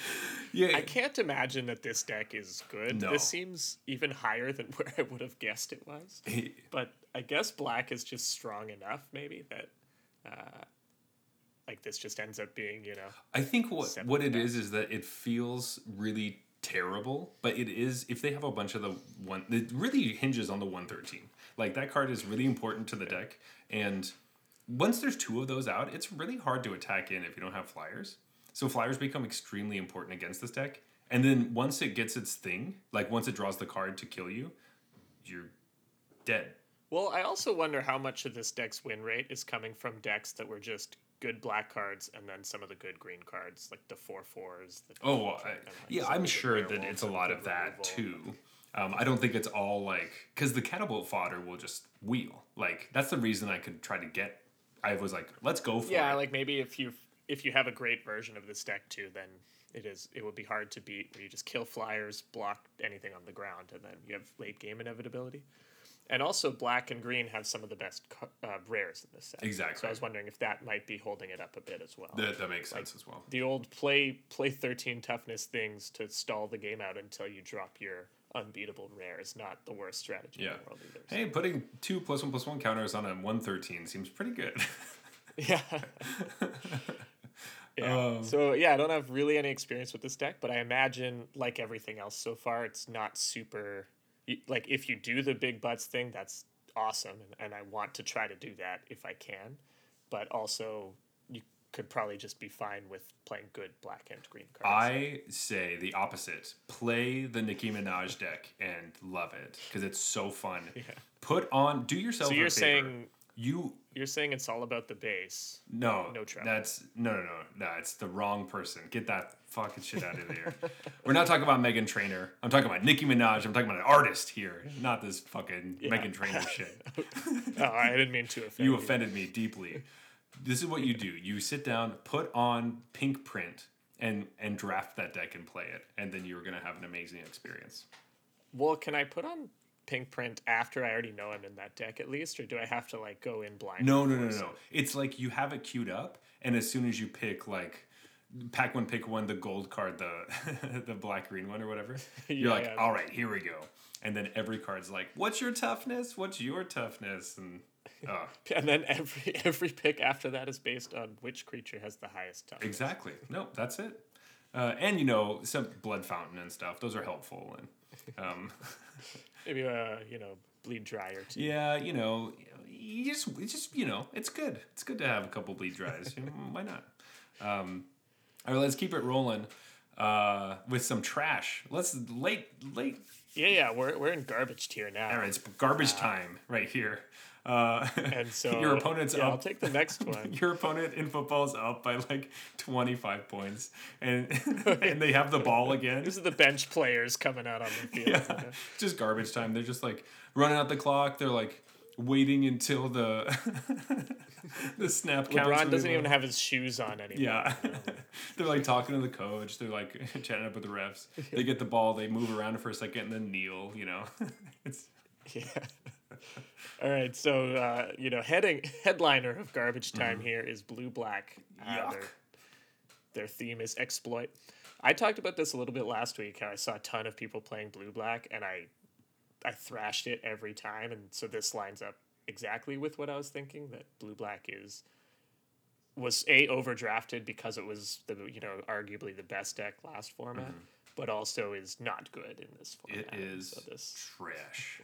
yeah, I can't imagine that this deck is good. No. This seems even higher than where I would have guessed it was. But I guess black is just strong enough, maybe that, uh, like this just ends up being, you know, I think what what it is is that it feels really terrible, but it is if they have a bunch of the one it really hinges on the 113. Like that card is really important to the deck and once there's two of those out, it's really hard to attack in if you don't have flyers. So flyers become extremely important against this deck. And then once it gets its thing, like once it draws the card to kill you, you're dead. Well, I also wonder how much of this deck's win rate is coming from decks that were just good black cards and then some of the good green cards, like the four fours. The Oh, I, like, yeah, I'm sure that it's a lot of that too. Um, I don't think it's all like because the catapult fodder will just wheel. Like that's the reason I could try to get. I was like, let's go for it. Yeah, it. like maybe if you if you have a great version of this deck too, then it is it would be hard to beat where you just kill flyers, block anything on the ground, and then you have late game inevitability. And also, black and green have some of the best uh, rares in this set. Exactly. So I was wondering if that might be holding it up a bit as well. that, that makes sense as well. the old play play thirteen toughness things to stall the game out until you drop your unbeatable rare is not the worst strategy Yeah. in the world either. so- Hey, putting two plus one plus one counters on a one thirteen seems pretty good. Yeah. yeah. Um, so yeah, I don't have really any experience with this deck, but I imagine like everything else so far, it's not super. Like if you do the big butts thing, that's awesome, and, and I want to try to do that if I can. But also, you could probably just be fine with playing good black and green cards. I say the opposite. Play the Nicki Minaj deck and love it because it's so fun. Yeah. Put on, do yourself. so a you're favor. saying you you're saying it's all about the bass. No, No trouble. That's no, no, no, no. It's the wrong person. Get that fucking shit out of here. We're not talking about Meghan Trainor. I'm talking about Nicki Minaj. I'm talking about an artist here, not this fucking Meghan Trainor shit. Oh, I didn't mean to offend You offended me deeply. This is what you do. You sit down, put on Pinkprint, and and draft that deck and play it, and then you're gonna have an amazing experience. Well, can I put on Pinkprint after I already know I'm in that deck at least, or do I have to like go in blind? No, no, no, no. It's like you have it queued up, and as soon as you pick like pack one, pick one, the gold card, the the black green one or whatever, you're like, yeah. all right, here we go. And then every card's like, what's your toughness? What's your toughness? And oh, And then every every pick after that is based on which creature has the highest toughness. exactly. No, that's it. Uh, and you know, some blood fountain and stuff. Those are helpful. And um, Maybe uh, you know, bleed dry or two. yeah, you know, you just, it's just, you know, it's good. It's good to have a couple bleed dries. Why not? Um, All right, let's keep it rolling uh, with some trash. Let's late late. Yeah, yeah, we're, we're in garbage tier now. All right, it's garbage time right here. Uh, And so your opponent's yeah, I'll take the next one. Your opponent in football is up by like twenty five points, and and they have the ball again. These are the bench players coming out on the field. Yeah, just garbage time. They're just like running out the clock. They're like waiting until the the snap counts. LeBron doesn't even have his shoes on anymore. Yeah, they're like talking to the coach. They're like chatting up with the refs. They get the ball. They move around for a second and then kneel. You know, it's Yeah. All right, so uh, you know, heading headliner of garbage time here is Blue Black. Uh, Mm-hmm. Their, their theme is exploit. I talked about this a little bit last week. How I saw a ton of people playing Blue Black, and I I thrashed it every time, and so this lines up exactly with what I was thinking. That Blue Black is was a overdrafted because it was the you know arguably the best deck last format, but also is not good in this format. is So this trash.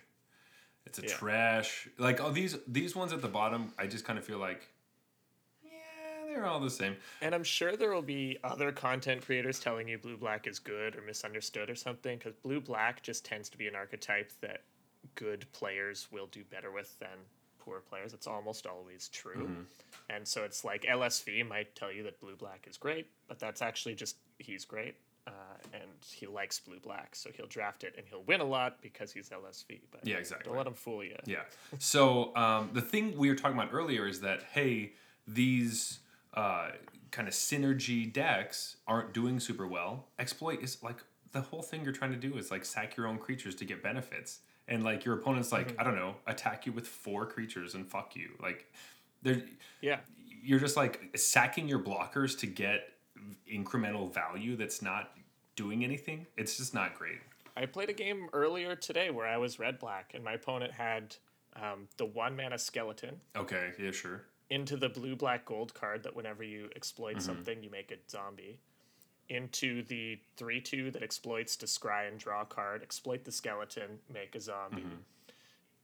It's a Yeah. trash. Like oh these these ones at the bottom. I just kind of feel like yeah they're all the same. And I'm sure there will be other content creators telling you blue black is good or misunderstood or something because blue black just tends to be an archetype that good players will do better with than poor players. It's almost always true. Mm-hmm. And so it's like LSV might tell you that blue black is great, but that's actually just he's great. Uh, and he likes blue black, so he'll draft it and he'll win a lot because he's LSV. But Yeah, exactly. Don't let him fool you. Yeah. So um, the thing we were talking about earlier is that hey, these uh, kind of synergy decks aren't doing super well. Exploit is like the whole thing you're trying to do is like sack your own creatures to get benefits, and like your opponent's like I don't know attack you with four creatures and fuck you. Like they're Yeah. you're just like sacking your blockers to get incremental value that's not doing anything. It's just not great. I played a game earlier today where I was red black and my opponent had um, the one mana skeleton Okay. Yeah. Sure. into the blue black gold card that whenever you exploit something you make a zombie into the 3-2 that exploits to scry and draw a card exploit the skeleton make a zombie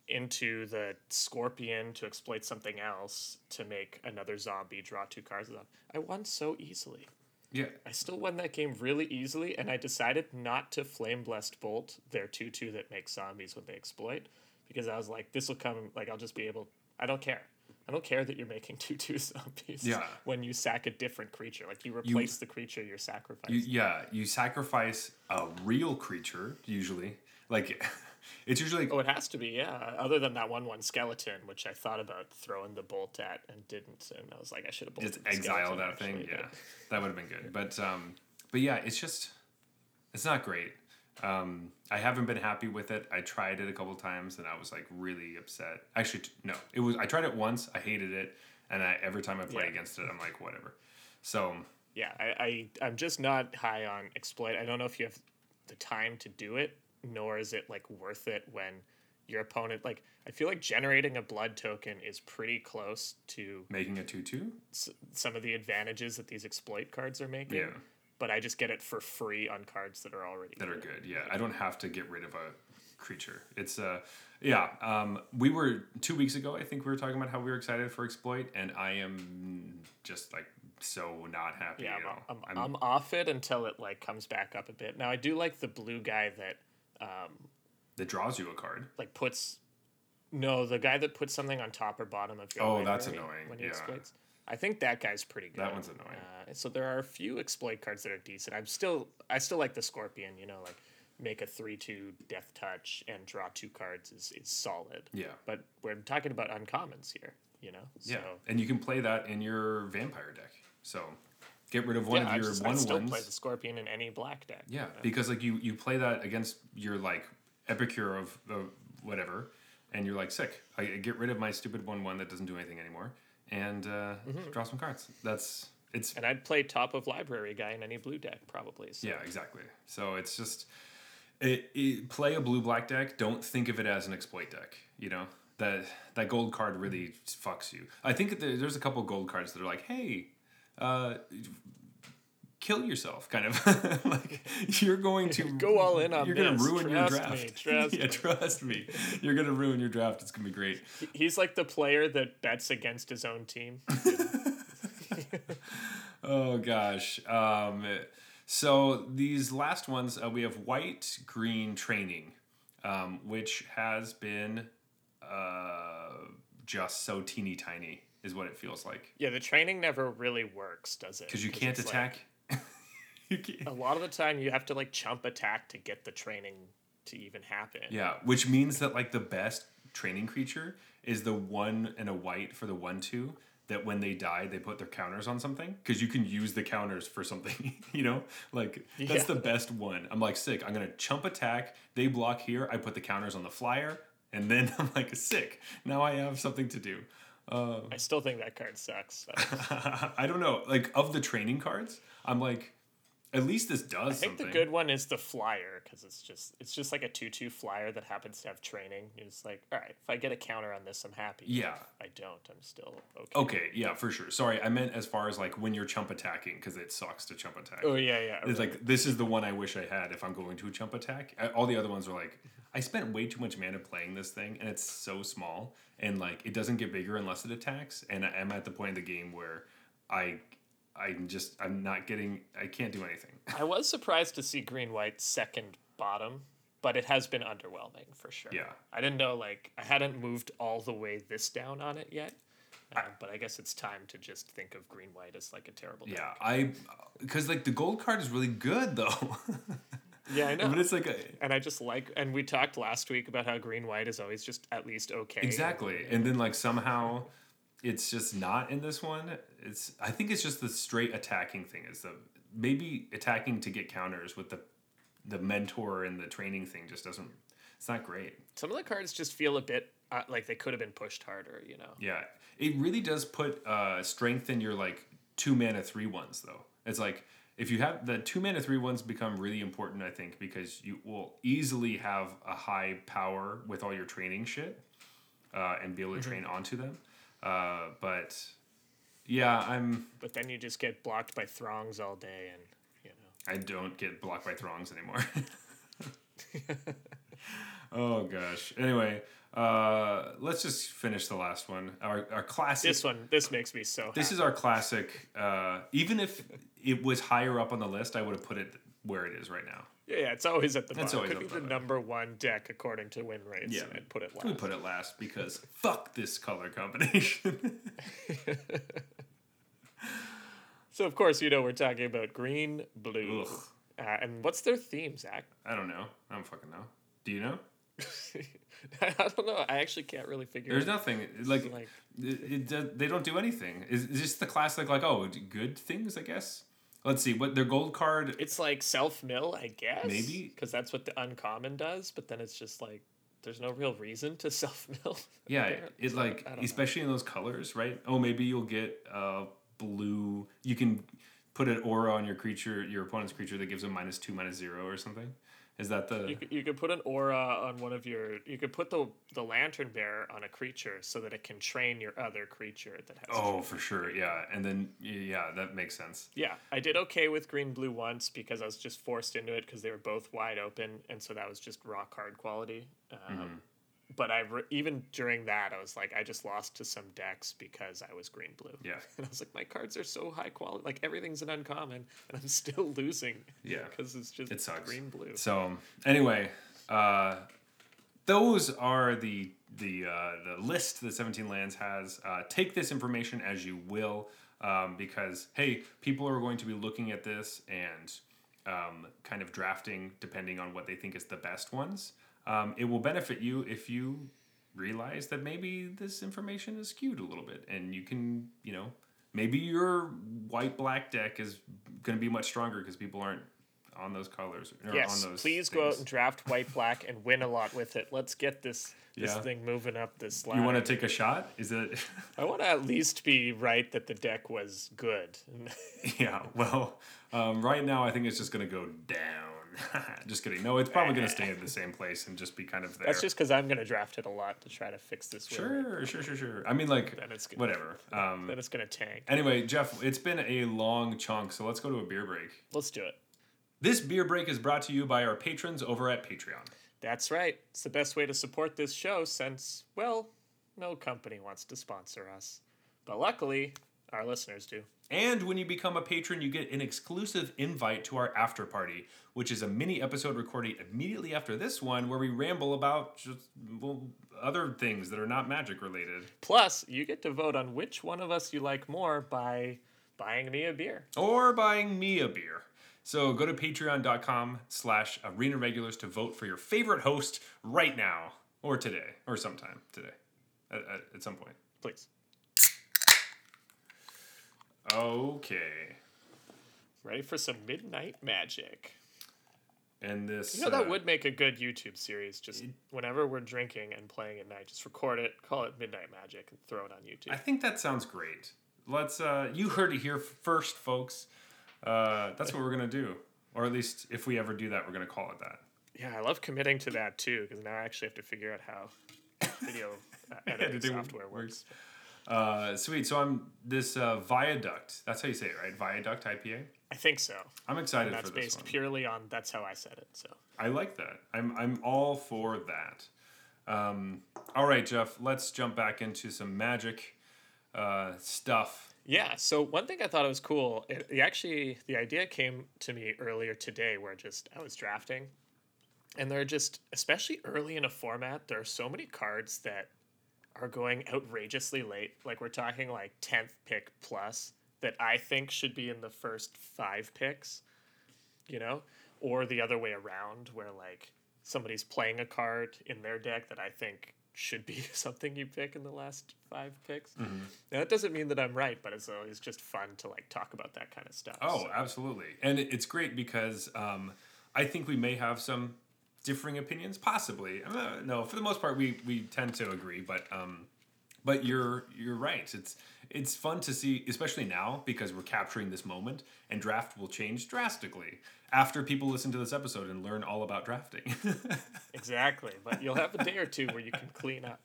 into the scorpion to exploit something else to make another zombie draw two cards i won so easily Yeah. I still won that game really easily, and I decided not to Flame Blessed Bolt their 2 2 that makes zombies when they exploit because I was like, this will come, like, I'll just be able, I don't care. I don't care that you're making 2 2 zombies Yeah. when you sack a different creature. Like, you replace the creature you're sacrificing. You, yeah, you sacrifice a real creature usually. Like it's usually Oh, it has to be, yeah. Other than that one one skeleton, which I thought about throwing the bolt at and didn't, and I was like, I should have bolted just the exile skeleton, that thing. actually, Yeah, but- that would have been good. But um, but yeah, it's just it's not great. Um, I haven't been happy with it. I tried it a couple times and I was like really upset. Actually, no, it was I tried it once. I hated it, and I, every time I play Yeah. against it, I'm like whatever. So yeah, I, I I'm just not high on exploit. I don't know if you have the time to do it, nor is it like worth it when your opponent like I feel like generating a blood token is pretty close to making a two two. s- some of the advantages that these exploit cards are making. Yeah. But I just get it for free on cards that are already that are good. Yeah, I don't have to get rid of a creature. It's uh, yeah. Um, we were two weeks ago. I think we were talking about how we were excited for exploit, and I am just like so not happy. Yeah, all. I'm, I'm, I'm off it until it like comes back up a bit. Now I do like the blue guy that um, that draws you a card. like puts no the guy that puts something on top or bottom of your Oh, that's annoying, when he yeah. exploits. I think that guy's pretty good. That one's annoying. Uh, so there are a few exploit cards that are decent. I'm still I still like the scorpion. You know, like make a three two death touch and draw two cards is is solid. Yeah. But we're talking about uncommons here. You know. Yeah, and you can play that in your vampire deck. So get rid of one yeah, of your just, I one still ones. play the scorpion in any black deck. Yeah, because like you you play that against your like epicure of whatever, and you're like sick. I get rid of my stupid one one that doesn't do anything anymore, and uh, Mm-hmm. draw some cards. That's it's And I'd play top of library guy in any blue deck probably. So. yeah exactly. So it's just it, it, play a blue black deck. Don't think of it as an exploit deck. You know that that gold card really fucks you. I think there, there's a couple gold cards that are like, hey. Uh, kill yourself kind of like you're going to Go all in on you're this. gonna ruin your Trust draft me, trust yeah me. trust me you're gonna ruin your draft it's gonna be great He's like the player that bets against his own team. oh gosh. Um, so these last ones, uh, we have white green training, um, which has been uh, just so teeny tiny, is what it feels like. Yeah, the training never really works, does it? Because you can't it's like- attack. you can't. a lot of the time, you have to like chump attack to get the training to even happen. Yeah, which means that like the best training creature is the one and a white for the one two. That when they die, they put their counters on something because you can use the counters for something. you know, like that's Yeah. the best one. I'm like sick. I'm gonna chump attack. They block here. I put the counters on the flyer, and then I'm like sick. Now I have something to do. Uh, I still think that card sucks. I don't know. Like of the training cards, I'm like, at least this does I think something. the good one is the flyer because it's just it's just like a two two flyer that happens to have training. You're like, all right, if I get a counter on this, I'm happy. Yeah. If I don't, I'm still okay. Okay, yeah, for sure. Sorry, I meant as far as like when you're chump attacking because it sucks to chump attack. Oh yeah, yeah. It's like this is the one I wish I had if I'm going to a chump attack. All the other ones are like I spent way too much mana playing this thing, and it's so small, and like it doesn't get bigger unless it attacks. And I'm at the point in the game where I, I'm just I'm not getting I can't do anything. I was surprised to see green white second bottom, but it has been underwhelming for sure. Yeah. I didn't know like I hadn't moved all the way this down on it yet. Uh, but I guess it's time to just think of green white as like a terrible. Yeah, deck. I because like the gold card is really good though, yeah, I know. but it's like a, and I just like, and we talked last week about how green white is always just at least okay. Exactly. And then like somehow it's just not in this one. It's I think it's just the straight attacking thing is the maybe attacking to get counters with the the mentor and the training thing just doesn't it's not great. Some of the cards just feel a bit uh, like they could have been pushed harder. You know. Yeah. It really does put uh strength in your like two mana three ones though. It's like if you have the two mana three ones become really important, I think, because you will easily have a high power with all your training shit, uh, and be able to train onto them. Uh, but yeah, I'm But then you just get blocked by throngs all day, and you know. I don't get blocked by throngs anymore. oh gosh. Anyway, uh, let's just finish the last one. Our our classic. This one, this makes me so. This happy. is our classic. Uh, even if it was higher up on the list, I would have put it where it is right now. Yeah, yeah, it's always at the It's bottom. always Could be the there. number one deck according to win rates. Yeah. I'd put it last. We put it last because fuck this color combination. So of course you know we're talking about green, blue, uh, and what's their theme, Zach? I don't know. I don't fucking know. Do you know? I don't know. I actually can't really figure. There's it out. nothing like, like- it, it, they don't do anything. Is is just the classic like oh good things I guess. Let's see what their gold card. It's like self mill, I guess. Maybe. because that's what the uncommon does. But then it's just like there's no real reason to self mill. Yeah, it like I don't know. especially in those colors, right? Oh, maybe you'll get uh blue. You can put an aura on your creature, your opponent's creature that gives them minus two, minus zero, or something. Is that the? You could, you could put an aura on one of your. You could put the the lantern bearer on a creature so that it can train your other creature that has. oh, for sure, yeah. And then yeah, that makes sense. Yeah, I did okay with green blue once because I was just forced into it because they were both wide open, and so that was just raw card quality. Um, Mm-hmm. But I re- even during that I was like I just lost to some decks because I was green blue. Yeah. and I was like my cards are so high quality, like everything's an uncommon, and I'm still losing. Yeah. because it's just It sucks. green blue. So anyway, uh, those are the the uh, the list that Seventeen Lands has. Uh, take this information as you will, um, because hey, people are going to be looking at this and um, kind of drafting depending on what they think is the best ones. Um, it will benefit you if you realize that maybe this information is skewed a little bit, and you can you know maybe your white black deck is going to be much stronger because people aren't on those colors. Or Yes, on those please go out and draft white black and win a lot with it. Let's get this this Yeah. thing moving up this ladder. You want to take a shot? Is it? I want to at least be right that the deck was good. yeah. Well, um, right now I think it's just going to go down. just kidding. No, it's probably going to stay in the same place and just be kind of there. That's just because I'm going to draft it a lot to try to fix this. sure, sure, sure, sure. I mean, like Then it's gonna, whatever. Um, Then it's going to tank. anyway, Jeff, it's been a long chunk, so let's go to a beer break. Let's do it. This beer break is brought to you by our patrons over at Patreon. That's right. It's the best way to support this show since, well, no company wants to sponsor us. But luckily, our listeners do. And when you become a patron, you get an exclusive invite to our after party, which is a mini episode recording immediately after this one where we ramble about just well, other things that are not magic related. Plus, you get to vote on which one of us you like more by buying me a beer. Or buying me a beer. So go to patreon.com slash arena regulars to vote for your favorite host right now. Or today. Or sometime today. At, at, at some point. Please. Okay. Ready for some midnight magic. And this. You know, that uh, would make a good YouTube series. Just whenever we're drinking and playing at night, just record it, call it Midnight Magic, and throw it on YouTube. I think that sounds great. Let's. Uh, you heard it here first, folks. Uh, that's what we're gonna do, or at least if we ever do that, we're gonna call it that. yeah, I love committing to that too, because now I actually have to figure out how video uh, Editing software works. Uh, sweet. So I'm this uh, Viaduct. That's how you say it, right? Viaduct IPA. I think so. I'm excited And that's for this based one. purely on that's how I said it. So I like that. I'm I'm all for that. Um, all right, Jeff. Let's jump back into some magic uh, stuff. Yeah. So one thing I thought was cool. It, it actually, the idea came to me earlier today, where just I was drafting, and there are just, especially early in a format, there are so many cards that are going outrageously late. Like we're talking like tenth pick plus that I think should be in the first five picks. You know, or the other way around, where like somebody's playing a card in their deck that I think should be something you pick in the last five picks. Now, that doesn't mean that I'm right, but it's always just fun to like talk about that kind of stuff. Oh, So, absolutely. And it's great because um, I think we may have some differing opinions, possibly. Uh, no, for the most part, we, we tend to agree. But um, but you're you're right. It's it's fun to see, especially now because we're capturing this moment, and draft will change drastically after people listen to this episode and learn all about drafting. exactly. But you'll have a day or two where you can clean up.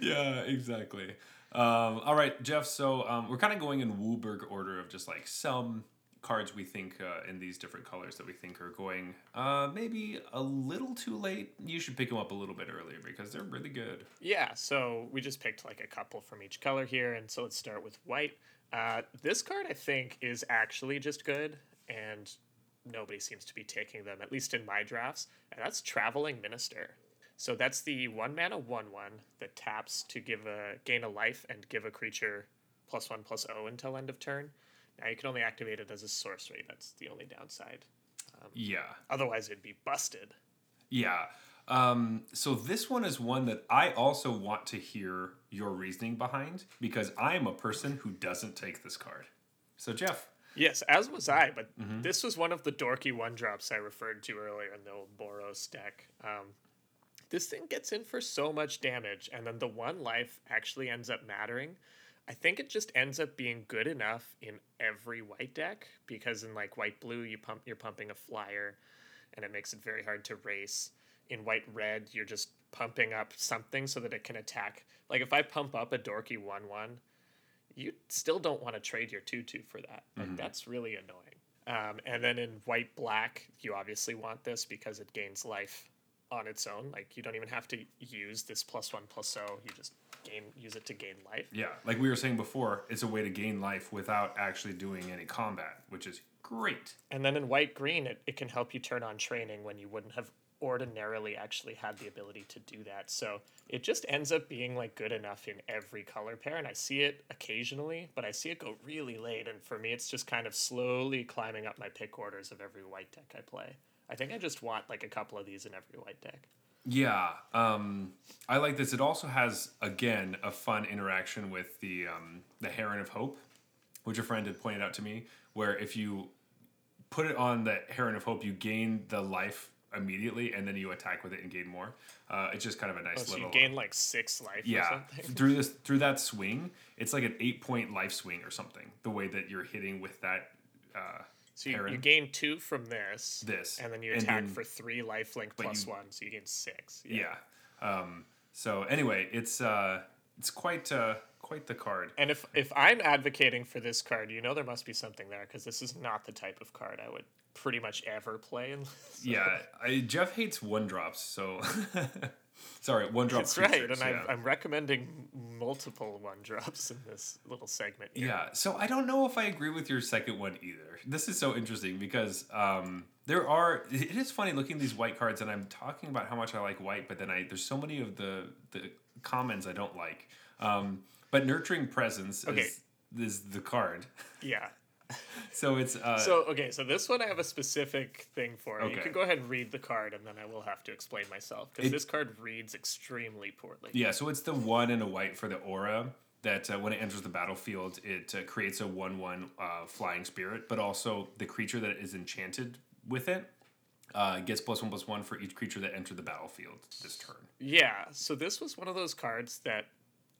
yeah, exactly. Um, all right, Jeff. So um, we're kind of going in WUBRG order of just like some cards we think uh, in these different colors that we think are going uh, maybe a little too late. You should pick them up a little bit earlier because they're really good. Yeah, so we just picked like a couple from each color here, and so let's start with white. Uh, this card I think is actually just good, and nobody seems to be taking them, at least in my drafts, and that's Traveling Minister. So that's the one mana one one that taps to give a gain a life and give a creature plus one plus O until end of turn. Now you can only activate it as a sorcery. That's the only downside. Yeah, Otherwise, it'd be busted. yeah. Um, so this one is one that I also want to hear your reasoning behind because I am a person who doesn't take this card. So Jeff, Yes, as was I, but this was one of the dorky one drops I referred to earlier in the old Boros deck. Um, this thing gets in for so much damage, and then the one life actually ends up mattering. I think it just ends up being good enough in every white deck because in like white blue you pump you're pumping a flyer, and it makes it very hard to race. In white red you're just pumping up something so that it can attack. Like if I pump up a dorky one one, you still don't want to trade your 2 2 for that. Like, that's really annoying. Um, and then in white black, you obviously want this because it gains life on its own. Like, you don't even have to use this plus one plus O. You just gain use it to gain life. yeah, like we were saying before, it's a way to gain life without actually doing any combat, which is great. And then in white green, it, it can help you turn on training when you wouldn't have ordinarily actually had the ability to do that. So it just ends up being like good enough in every color pair. And I see it occasionally, but I see it go really late. And for me, it's just kind of slowly climbing up my pick orders of every white deck I play. I think I just want like a couple of these in every white deck. Yeah, um, I like this. It also has again a fun interaction with the um, the Heron of Hope, which a friend had pointed out to me. Where if you put it on the Heron of Hope, you gain the life immediately, and then you attack with it and gain more. Uh, it's just kind of a nice Oh, so little. you gain like six life or yeah, something. through this through that swing, it's like an eight point life swing or something. The way that you're hitting with that. Uh, So you, you gain two from this. This, And then you attack then- for three life link plus you- one. So you gain six. yeah. Um, so anyway, it's uh, it's quite uh, quite the card. And if if I'm advocating for this card, you know there must be something there because this is not the type of card I would pretty much ever play. In, Yeah, I, Jeff hates one drops, so Sorry, one drop. That's right, and yeah. I'm, I'm recommending multiple one drops in this little segment. Here. Yeah, so I don't know if I agree with your second one either. This is so interesting because um, there are. It is funny looking at these white cards, and I'm talking about how much I like white, but then I there's so many of the the commons I don't like. Um, but nurturing presence Okay. is is the card. yeah. So it's uh, So okay, so this one I have a specific thing for. You Okay. can go ahead and read the card, and then I will have to explain myself because this card reads extremely poorly. yeah, so it's the one and a white for the aura. That uh, when it enters the battlefield, it uh, creates a one-one uh, flying spirit, but also the creature that is enchanted with it uh, gets plus one plus one for each creature that entered the battlefield this turn. Yeah, so this was one of those cards that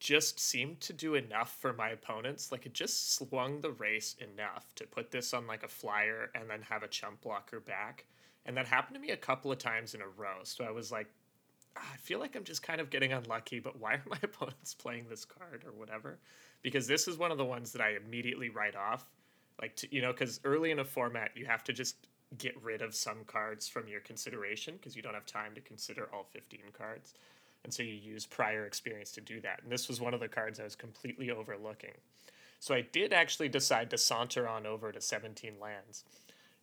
just seemed to do enough for my opponents. Like it just swung the race enough to put this on like a flyer and then have a chump blocker back. And that happened to me a couple of times in a row. So I was like, "Ah, I feel like I'm just kind of getting unlucky, but why are my opponents playing this card or whatever? Because this is one of the ones that I immediately write off. Like, to, you know, because early in a format, you have to just get rid of some cards from your consideration because you don't have time to consider all 15 cards. And so you use prior experience to do that. And this was one of the cards I was completely overlooking. So I did actually decide to saunter on over to 17 lands.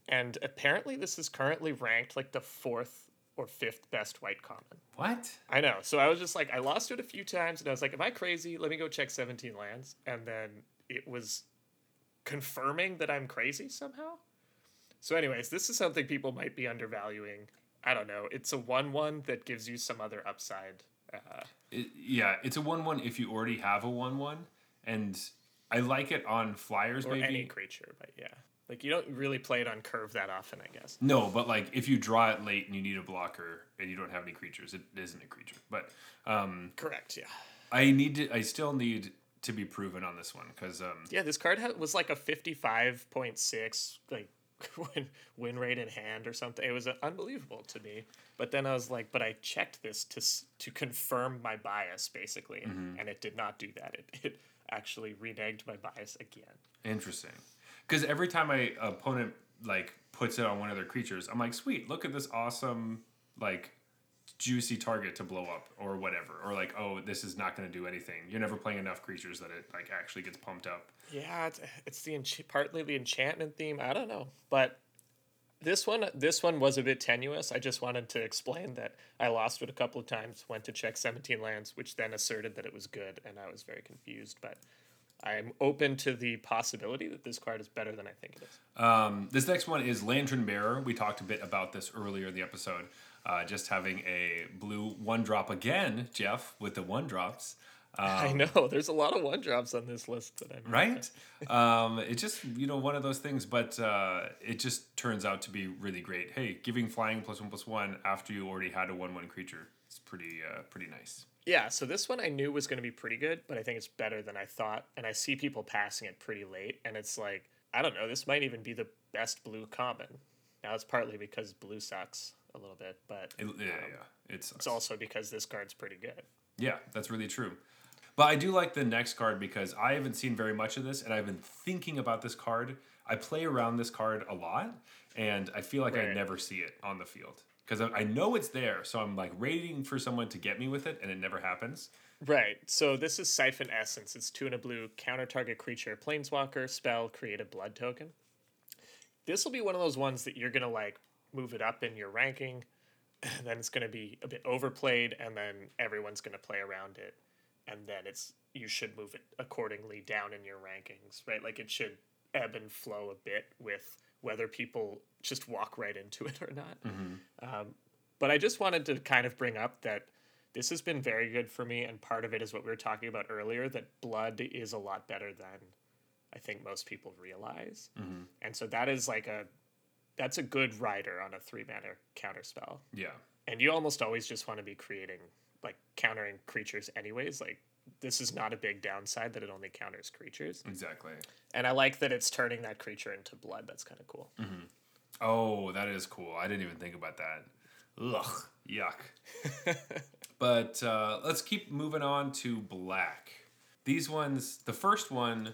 And apparently, this is currently ranked like the fourth or fifth best white common. What? I know. So I was just like, I lost it a few times, and I was like, Am I crazy? Let me go check 17 lands. And then it was confirming that I'm crazy somehow. So, anyways, this is something people might be undervaluing. I don't know. It's a 1 1 that gives you some other upside. Uh, It, yeah, it's a one-one if you already have a one-one, and I like it on flyers. or maybe any creature, but yeah. Like, you don't really play it on curve that often, I guess. no, but like if you draw it late and you need a blocker and you don't have any creatures, it isn't a creature. But um, Correct, yeah. I need to. I still need to be proven on this one because um, Yeah, this card ha- was like a 55.6 like win, win rate in hand or something. It was unbelievable to me. But then I was like, but I checked this to to confirm my bias basically, mm-hmm. and it did not do that. It it actually reneged my bias again. interesting. Because every time my opponent like puts it on one of their creatures, I'm like, sweet, look at this awesome like juicy target to blow up or whatever or like oh this is not going to do anything you're never playing enough creatures that it like actually gets pumped up Yeah, it's, it's the ench- partly the enchantment theme. I don't know, but this one this one was a bit tenuous. I just wanted to explain that I lost it a couple of times. Went to check seventeen lands, which then asserted that it was good, and I was very confused. But I'm open to the possibility that this card is better than I think it is. Um, this next one is Lantern Bearer. We talked a bit about this earlier in the episode. Uh, just having a blue one drop again, Jeff, with the one drops. I know there's a lot of one drops on this list that I'm Right? um, it's just, you know, one of those things, but uh, it just turns out to be really great. Hey, giving flying plus one plus one after you already had a one one creature. It's pretty uh, pretty nice. Yeah, so this one I knew was going to be pretty good, but I think it's better than I thought. And I see people passing it pretty late, and it's like, I don't know, this might even be the best blue common. Now, it's partly because blue sucks a little bit, but It, yeah, um, yeah. It's, it's also because this card's pretty good. Yeah, that's really true. But I do like the next card because I haven't seen very much of this and I've been thinking about this card. I play around this card a lot and I feel like I never see it on the field because I I know it's there. So I'm like waiting for someone to get me with it and it never happens. Right, so this is Siphon Essence. It's two and a blue, counter target creature, planeswalker, spell, create a blood token. This will be one of those ones that you're going to like move it up in your ranking, and then it's going to be a bit overplayed, and then everyone's going to play around it. And then it's you should move it accordingly down in your rankings, right? Like it should ebb and flow a bit with whether people just walk right into it or not. Um, but I just wanted to kind of bring up that this has been very good for me, and part of it is what we were talking about earlier that blood is a lot better than I think most people realize. And so that is like a that's a good rider on a three mana counter spell. Yeah. And you almost always just want to be creating like countering creatures anyways. Like this is not a big downside that it only counters creatures. Exactly. And I like that it's turning that creature into blood. That's kind of cool. Oh, that is cool. I didn't even think about that. Ugh, yuck. but uh, let's keep moving on to black. These ones, the first one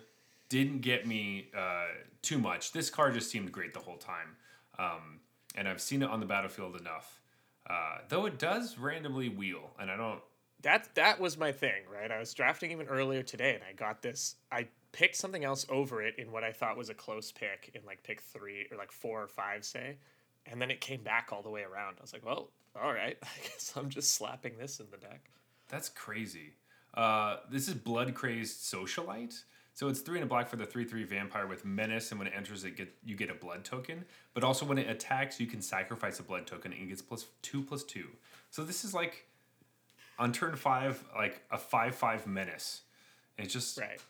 didn't get me uh, too much. This card just seemed great the whole time. Um, and I've seen it on the battlefield enough. Uh, though it does randomly wheel, and I don't. That that was my thing, right? I was drafting even earlier today, and I got this. I picked something else over it in what I thought was a close pick in like pick three or like four or five, say, and then it came back all the way around. I was like, well, all right, I guess I'm just slapping this in the deck. That's crazy. Uh, this is Blood Crazed Socialite. So it's three and a black for the three three vampire with menace, and when it enters, it get you get a blood token. But also when it attacks, you can sacrifice a blood token and it gets plus two plus two. So this is like on turn five, like a five five menace. And it's just Right.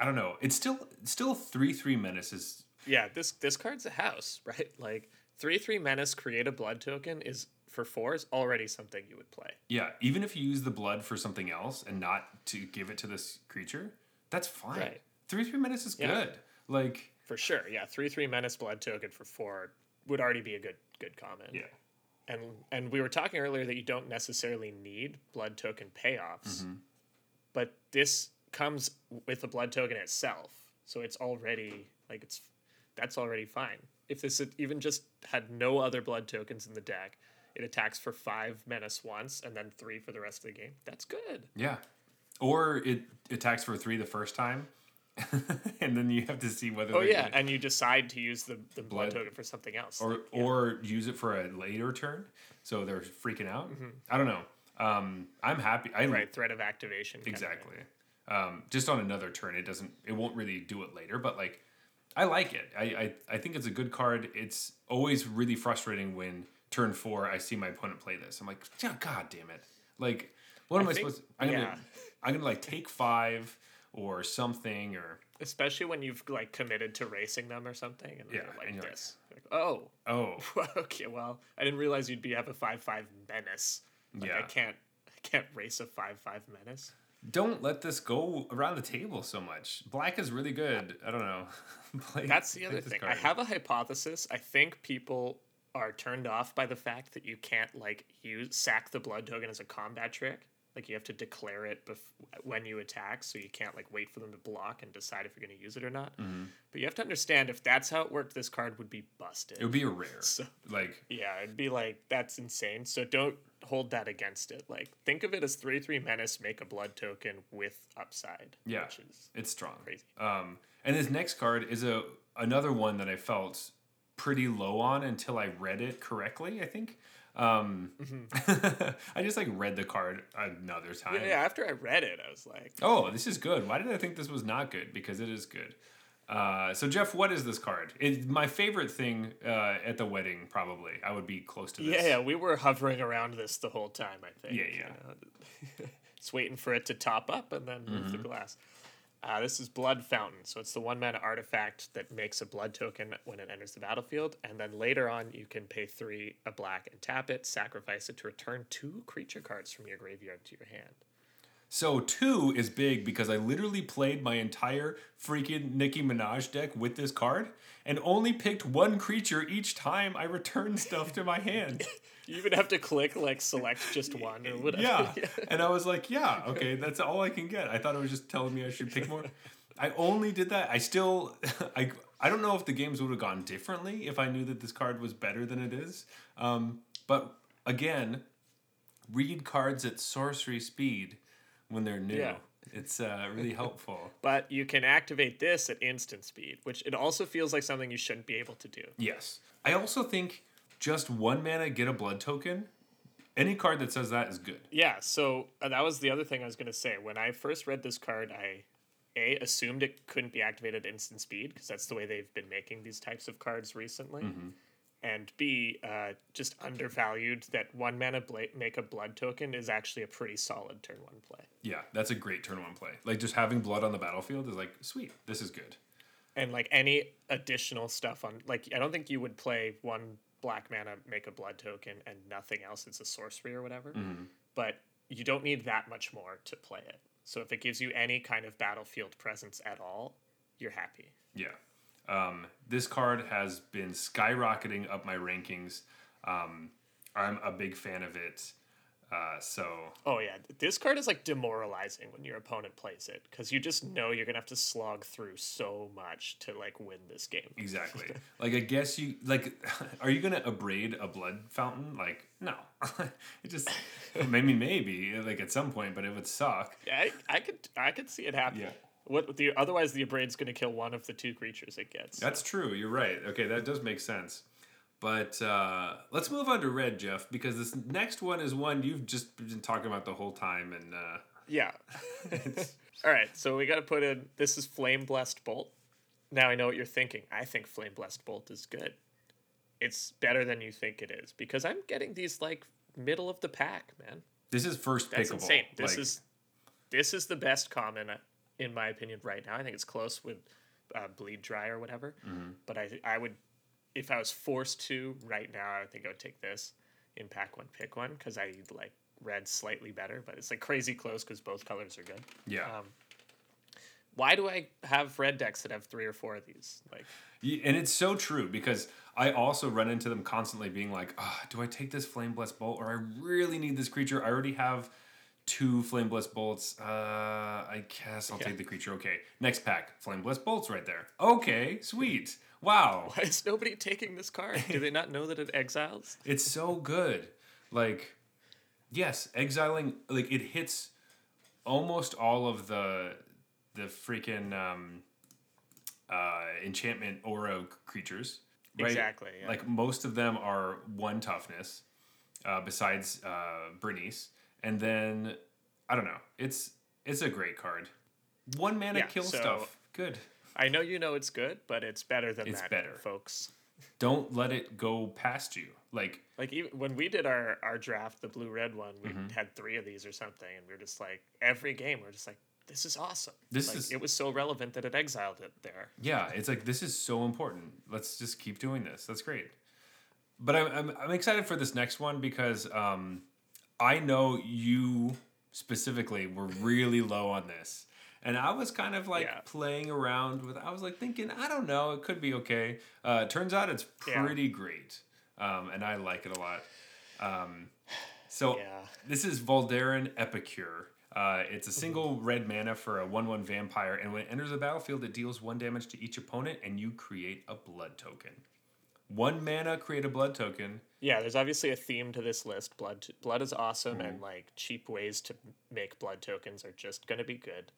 I don't know. It's still still three three menace is Yeah, this this card's a house, right? Like three three menace, create a blood token is for four is already something you would play. yeah. Even if you use the blood for something else and not to give it to this creature, that's fine. Right. Three three menace is Yeah. good. Like For sure. Yeah, three three menace blood token for four would already be a good good comment. yeah. And and we were talking earlier that you don't necessarily need blood token payoffs. Mm-hmm. But this comes with the blood token itself. So it's already like it's that's already fine. If this had even just had no other blood tokens in the deck, it attacks for five menace once and then three for the rest of the game. That's good. Yeah. Or it attacks for three the first time, and then you have to see whether. Oh yeah, and you decide to use the, the blood, Blood. token for something else. or Like, yeah. or use it for a later turn, so they're freaking out. Mm-hmm. I don't know. Um, I'm happy. I right threat of activation. kind of exactly. Um, just on another turn, it doesn't. It won't really do it later, but like, I like it. I, I I think it's a good card. It's always really frustrating when turn four I see my opponent play this. I'm like, "Yeah, god damn it! Like, what am I, think- supposed? To, I'm gonna. I'm gonna like take five or something or Especially when you've like committed to racing them or something, and Yeah, they're like and like- this. Like, oh, oh okay. Well, I didn't realize you'd be have a five five menace. Like, I can't I can't race a five five menace. don't let this go around the table so much. Black is really good. I don't know. Play- That's the other thing. I have a hypothesis. I think people are turned off by the fact that you can't like use sack the blood token as a combat trick. Like you have to declare it bef- when you attack, so you can't like wait for them to block and decide if you're going to use it or not. Mm-hmm. But you have to understand if that's how it worked, this card would be busted. It would be a rare. So- like Yeah, it'd be like that's insane. So don't hold that against it. Like think of it as three three menace, make a blood token with upside. Yeah. which is it's strong. Crazy. Um, and this next card is a another one that I felt pretty low on until I read it correctly. I think. Um, I just like read the card another time. yeah, yeah. After I read it, I was like, Oh, this is good. Why did I think this was not good? Because it is good. Uh, so Jeff, what is this card? It's my favorite thing uh, at the wedding. Probably, I would be close to this. yeah, yeah. We were hovering around this the whole time. I think. Yeah, you yeah. know. Just waiting for it to top up and then move Mm-hmm. the glass. Uh, this is Blood Fountain, so it's the one mana artifact that makes a blood token when it enters the battlefield, and then later on you can pay three a black and tap it, sacrifice it to return two creature cards from your graveyard to your hand. So two is big because I literally played my entire freaking Nicki Minaj deck with this card and only picked one creature each time I returned stuff to my hand. You even have to click like select just one or whatever. Yeah. And I was like, yeah, okay, that's all I can get. I thought it was just telling me I should pick more. I only did that. I still I I don't know if the games would have gone differently if I knew that this card was better than it is. Um, but again, read cards at sorcery speed when they're new. Yeah. It's uh, really helpful. But you can activate this at instant speed, which it also feels like something you shouldn't be able to do. Yes. I also think just one mana get a blood token. Any card that says that is good. Yeah, so uh, that was the other thing I was going to say. When I first read this card, I A, assumed it couldn't be activated at instant speed because that's the way they've been making these types of cards recently. And B, uh, just undervalued that one mana bla- make a blood token is actually a pretty solid turn one play. Yeah, that's a great turn one play. Like just having blood on the battlefield is like sweet. This is good. And like any additional stuff on, like, I don't think you would play one black mana, make a blood token, and nothing else. It's a sorcery or whatever. But you don't need that much more to play it. So if it gives you any kind of battlefield presence at all, you're happy. Yeah. Um, this card has been skyrocketing up my rankings. Um, I'm a big fan of it. Uh, so Oh yeah, this card is like demoralizing when your opponent plays it because you just know you're gonna have to slog through so much to like win this game. exactly, like I guess you like, are you gonna abrade a blood fountain? Like no, it just maybe maybe like at some point, but it would suck. Yeah, I, I could I could see it happening. Yeah. What the otherwise the abrade's gonna kill one of the two creatures it gets. That's true. You're right. Okay, that does make sense. But uh, let's move on to red, Jeff, because this next one is one you've just been talking about the whole time, and uh, Yeah. All right, so we got to put in this is Flame Blessed Bolt. Now I know what you're thinking. I think Flame Blessed Bolt is good. It's better than you think it is because I'm getting these like middle of the pack, man. this is first That's pickable. insane. This Like, is this is the best common uh, in my opinion right now. I think it's close with uh, Bleed Dry or whatever. Mm-hmm. But I I would if I was forced to right now, I would think I would take this in pack one, pick one because I like red slightly better, but it's like crazy close because both colors are good. yeah. Um, why do I have red decks that have three or four of these? Like, and it's so true because I also run into them constantly being like, oh, do I take this Flame Blessed Bolt or I really need this creature? I already have two Flame Blessed Bolts. Uh, I guess I'll take the creature. Okay, next pack, Flame Blessed Bolts right there. Okay, sweet. Wow. why is nobody taking this card? Do they not know that it exiles? It's so good. Like, yes, exiling like it hits almost all of the the freaking um, uh, enchantment aura creatures. Right? Exactly, yeah. Like most of them are one toughness, uh, besides uh, Bernice, and then I don't know. It's it's a great card. One mana Yeah, kill so- stuff. Good. I know you know it's good, but it's better than It's that, better. folks. Don't let it go past you. Like Like even when we did our our draft, the blue red one, we Mm-hmm. had three of these or something, and we are just like every game we're just like, this is awesome. This Like, is- it was so relevant that it exiled it there. Yeah, it's like this is so important. Let's just keep doing this. That's great. But I'm I'm, I'm excited for this next one because um, I know you specifically were really low on this, and I was kind of like Yeah. playing around with. I was like thinking, I don't know, it could be okay. Uh, turns out it's Yeah. pretty great, um, and I like it a lot. Um, so Yeah. this is Voldaren Epicure. Uh, it's a single red mana for a 1 1 vampire, and when it enters the battlefield, it deals one damage to each opponent, and you create a blood token. One mana, create a blood token. Yeah, there's obviously a theme to this list. Blood, blood is awesome, Mm-hmm. and like cheap ways to make blood tokens are just gonna be good.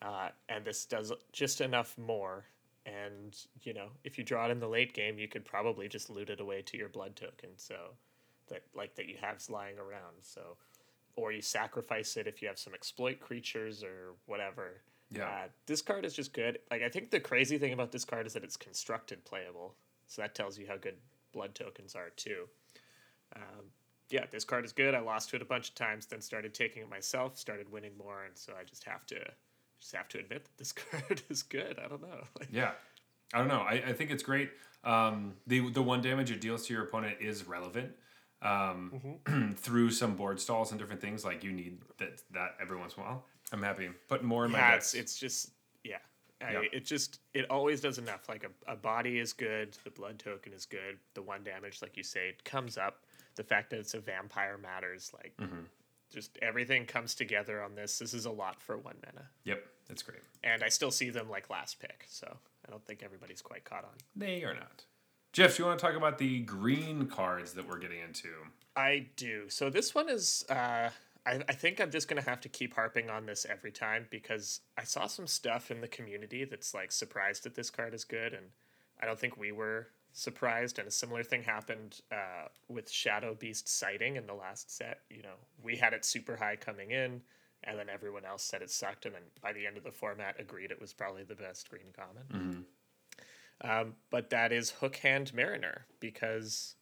Uh, and this does just enough more. And you know, if you draw it in the late game, you could probably just loot it away to your blood token. So that like that you have lying around. So, or you sacrifice it if you have some exploit creatures or whatever. Yeah. Uh, this card is just good. Like I think the crazy thing about this card is that it's constructed playable. So that tells you how good blood tokens are too. Um, yeah, this card is good. I lost to it a bunch of times, then started taking it myself, started winning more, and so I just have to just have to admit that this card is good. I don't know. Like, Yeah. I don't know. I, I think it's great. Um, the the one damage it deals to your opponent is relevant um, through some board stalls and different things. Like you need that that every once in a while. I'm happy putting more in my yeah, decks. it's, it's just yeah. I. It just it always does enough. Like a, a body is good, the blood token is good, the one damage, like you say, it comes up. The fact that it's a vampire matters. Like Mm-hmm. just everything comes together on this. This is a lot for one mana, yep, that's great. and I still see them like last pick. So I don't think everybody's quite caught on. They are not. Jeff, do you want to talk about the green cards that we're getting into? I do. So this one is. Uh, I, I think I'm just gonna have to keep harping on this every time because I saw some stuff in the community that's like surprised that this card is good, and I don't think we were surprised. And a similar thing happened uh, with Shadowbeast Sighting in the last set. You know, we had it super high coming in, and then everyone else said it sucked, and then by the end of the format, agreed it was probably the best green common. Um, but that is Hookhand Mariner because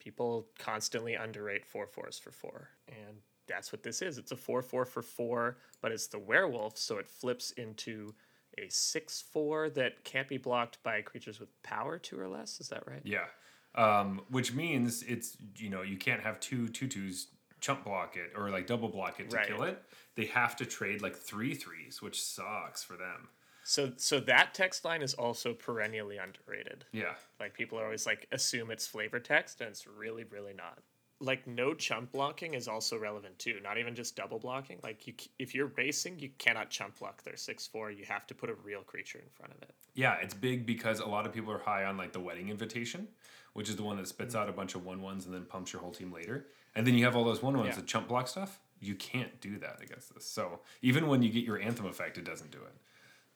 people constantly underrate four fours for four, and that's what this is. It's a four four for four, but it's the werewolf, so it flips into a six four that can't be blocked by creatures with power two or less. Is that right? Yeah, um, which means it's you know you can't have two tutus chump block it or like double block it to Right. kill it. They have to trade like three threes, which sucks for them. So so that text line is also perennially underrated. Yeah, Like people are always like assume it's flavor text, and it's really really not. Like no chump blocking is also relevant too. Not even just double blocking. Like you, if you're racing, you cannot chump block their six four. You have to put a real creature in front of it. Yeah, it's big because a lot of people are high on like the wedding invitation, which is the one that spits mm-hmm. out a bunch of one ones and then pumps your whole team later. And then you have all those one ones Yeah. that chump block stuff. You can't do that against this. So even when you get your anthem effect, it doesn't do it.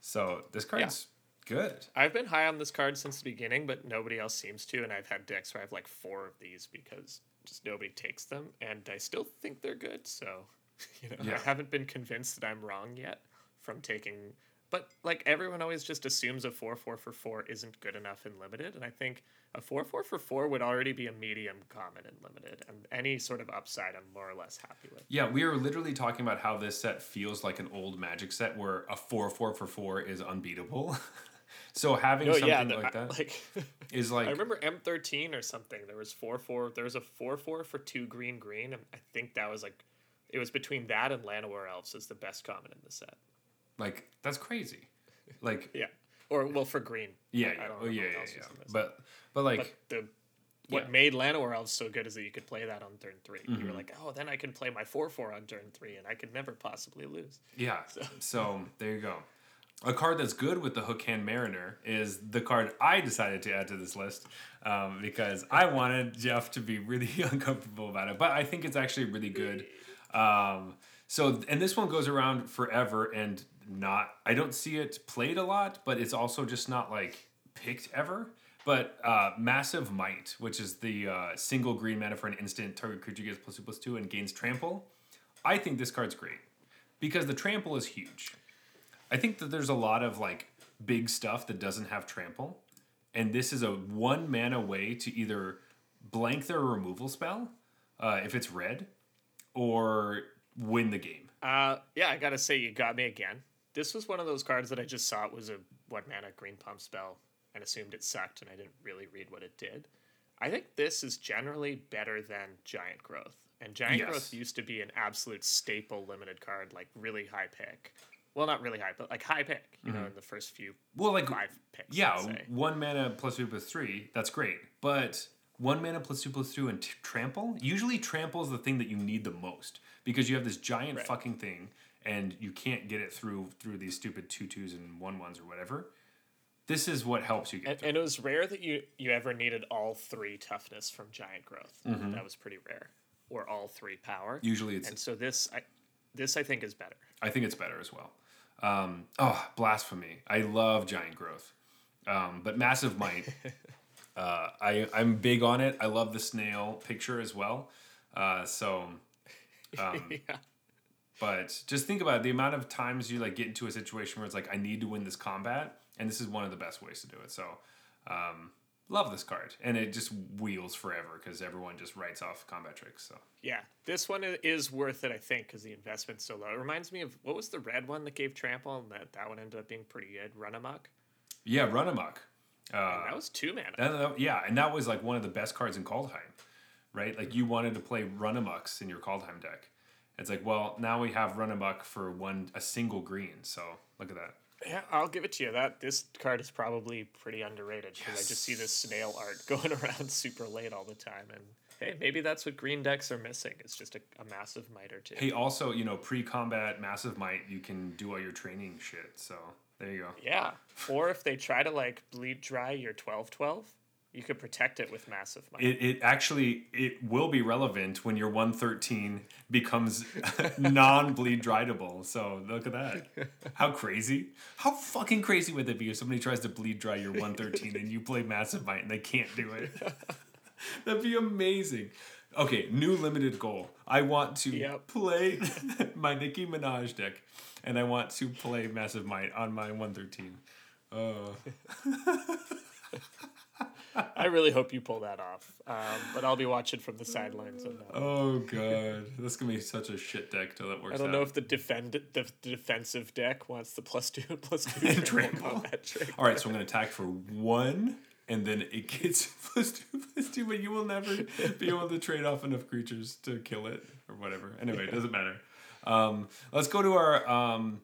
So this card's good. I've been high on this card since the beginning, but nobody else seems to. And I've had decks where I have like four of these because just nobody takes them, and I still think they're good. So, you know, Yeah. I haven't been convinced that I'm wrong yet from taking. But like everyone always just assumes a four four for four isn't good enough in limited, and I think a four four for four would already be a medium common in limited, and any sort of upside I'm more or less happy with. Yeah, we are literally talking about how this set feels like an old Magic set where a four four for four is unbeatable. so having No, something yeah, the- like I- like is like I remember M13 or something. There was four four. There was a four four for two green green. And I think that was like, it was between that and Llanowar Elves is the best common in the set. like that's crazy. Like Yeah, or well for green. yeah, I yeah, don't oh, know yeah, what yeah, else yeah. this. But but like But the what Yeah. made Llanowar Elves so good is that you could play that on turn 3 You Mm-hmm. were like, oh, then I can play my four four on turn three, and I could never possibly lose. Yeah. So there you go. A card that's good with the Hookhand Mariner is the card I decided to add to this list um, because I wanted Jeff to be really uncomfortable about it, but I think it's actually really good. Um, so and this one goes around forever and not. I don't see it played a lot, but it's also just not like picked ever. But uh, Massive Might, which is the uh, single green mana for an instant target creature gets plus two plus two and gains trample. I think this card's great because the trample is huge. I think that there's a lot of like big stuff that doesn't have trample, and this is a one mana way to either blank their removal spell uh, if it's red, or win the game. Uh, yeah, I gotta say you got me again. This was one of those cards that I just saw it was a one mana green pump spell and assumed it sucked, and I didn't really read what it did. I think this is generally better than Giant Growth, and Giant Yes. Growth used to be an absolute staple limited card, like really high pick. Well, not really high, but like high pick. You know, mm-hmm. in the first few Well, like five picks. yeah, one mana plus two plus three. That's great, but one mana plus two plus two and t- trample. Usually, trample is the thing that you need the most because you have this giant Right. fucking thing, and you can't get it through through these stupid two twos and one ones or whatever. This is what helps you get. And, and it was rare that you you ever needed all three toughness from Giant Growth. Mm-hmm. That was pretty rare, or all three power. Usually, it's and so this I this I think is better. I think it's better as well. Um, oh, blasphemy! I love giant growth, um, but massive might. uh, I I'm big on it. I love the snail picture as well. Uh, so, um, yeah. but just think about it, the amount of times you like get into a situation where it's like I need to win this combat, and this is one of the best ways to do it. So, um, love this card, and it just wheels forever because everyone just writes off combat tricks. So. Yeah, this one is worth it, I think, because the investment's so low. It reminds me of what was the red one that gave trample, and that that one ended up being pretty good. Run amok. Yeah, run amok. Uh, that was two mana. That- that- yeah, and that was like one of the best cards in Kaldheim, right? Like you wanted to play Run Amoks in your Kaldheim deck. It's like, well, now we have Run Amok for one a single green. So look at that. Yeah, I'll give it to you. That this card is probably pretty underrated because I just see this snail art going around super late all the time, and hey, maybe that's what green decks are missing. It's just a, a massive might or two. Hey, also, you know, pre-combat massive might, you can do all your training shit. So there you go. Yeah, or if they try to like bleed dry your twelve twelve, you could protect it with massive might. It, it actually it will be relevant when your 113 becomes non-bleed dryable. So look at that. How crazy. How fucking crazy would it be if somebody tries to bleed dry your 113 and you play massive might and they can't do it? That'd be amazing. Okay, new limited goal. I want to Yep. play my Nicki Minaj deck and I want to play massive might on my 113. Oh. Uh. I really hope you pull that off. Um, but I'll be watching from the sidelines. On that. one. Oh god, that's gonna be such a shit deck till that works. I don't out. know if the defend the, defensive deck wants the plus two plus two And trample trample. combat trick. All right, so I'm gonna attack for one, and then it gets plus two plus two, but you will never be able to trade off enough creatures to kill it or whatever. Anyway, it doesn't matter. Um, let's go to our um,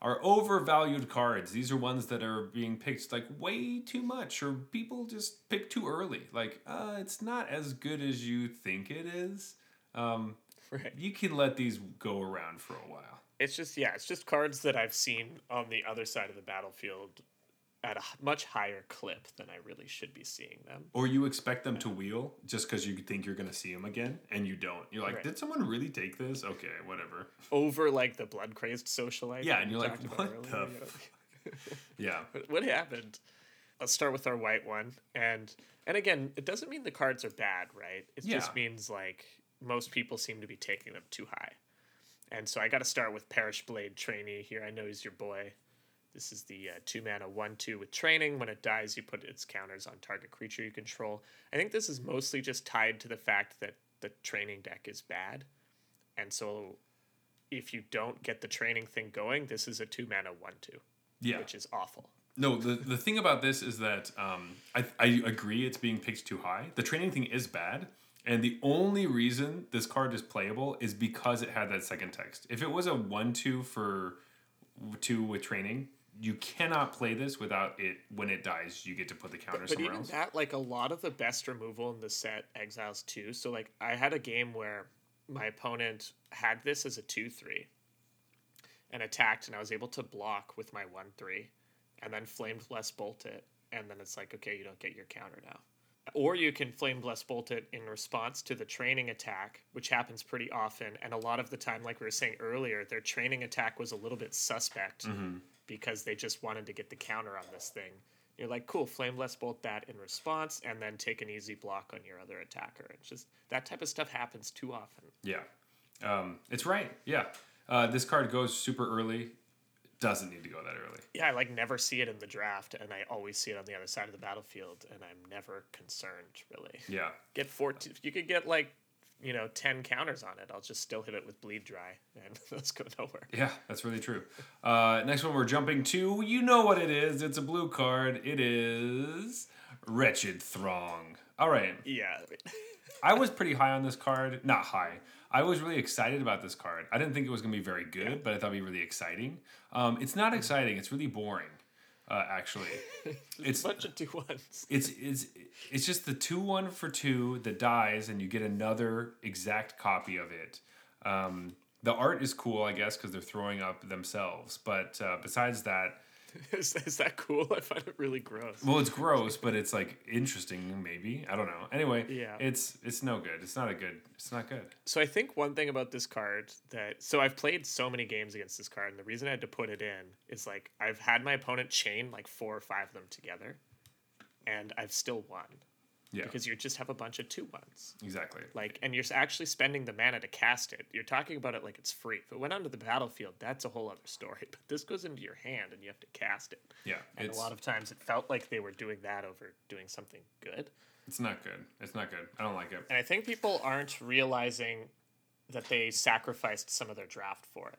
are overvalued cards. These are ones that are being picked like way too much, or people just pick too early. Like, uh, it's not as good as you think it is. Um, Right. you can let these go around for a while. It's just yeah, it's just cards that I've seen on the other side of the battlefield at a much higher clip than I really should be seeing them. Or you expect them to wheel just because you think you're going to see them again, and you don't. You're like, Right. did someone really take this? Okay, whatever. Over like the blood crazed socialite. Yeah, and you're like, what the know? Yeah. What- what happened? Let's start with our white one, and and again, it doesn't mean the cards are bad, right? It Yeah. just means like most people seem to be taking them too high, and so I got to start with Parish-Blade Trainee here. I know he's your boy. This is the uh, two mana one two with training. When it dies, you put its counters on target creature you control. I think this is mostly just tied to the fact that the training deck is bad, and so if you don't get the training thing going, this is a two mana one two, Yeah. which is awful. No, the, the thing about this is that um, I, I agree it's being picked too high. The training thing is bad. And the only reason this card is playable is because it had that second text. If it was a 1 2 for 2 with training, you cannot play this without it. When it dies, you get to put the counter But somewhere even else. that, like a lot of the best removal in the set exiles too. So like I had a game where my opponent had this as a two three, and attacked, and I was able to block with my one three, and then flame blessed bolt it, and then it's like okay, you don't get your counter now. Or you can flame blessed bolt it in response to the training attack, which happens pretty often, and a lot of the time, like we were saying earlier, their training attack was a little bit suspect mm-hmm. Because they just wanted to get the counter on this thing. You're like, cool, flame blessed bolt that in response, and then take an easy block on your other attacker. It's just that type of stuff happens too often. Yeah. Um, it's right. Yeah. Uh, this card goes super early. Doesn't need to go that early. Yeah, I like never see it in the draft, and I always see it on the other side of the battlefield, and I'm never concerned really. Yeah. Get fourteen. You could get like, you know, ten counters on it. I'll just still hit it with bleed dry, and let's go nowhere. Yeah, that's really true. Uh, next one we're jumping to. You know what it is. It's a blue card. It is Wretched Throng. All right. Yeah, I was pretty high on this card. Not high. I was really excited about this card. I didn't think it was going to be very good, but I thought it'd be really exciting. Um, it's not exciting. It's really boring, uh, actually. It's bunch of two ones. it's it's it's just the two one for two that dies, and you get another exact copy of it. Um, the art is cool, I guess, because they're throwing up themselves. But uh, besides that, is, is that cool? I find it really gross. well, it's gross, but it's like interesting. Maybe I don't know. Anyway, Yeah. it's it's no good. It's not a good. It's not good. So I think one thing about this card that so I've played so many games against this card, and the reason I had to put it in is like I've had my opponent chain like four or five of them together, and I've still won Yeah, because you just have a bunch of two ones. exactly. Like, and you're actually spending the mana to cast it. You're talking about it like it's free. If it went onto the battlefield, that's a whole other story. But this goes into your hand, and you have to cast it. Yeah, And a lot of times, it felt like they were doing that over doing something good. it's not good. It's not good. I don't like it. And I think people aren't realizing that they sacrificed some of their draft for it.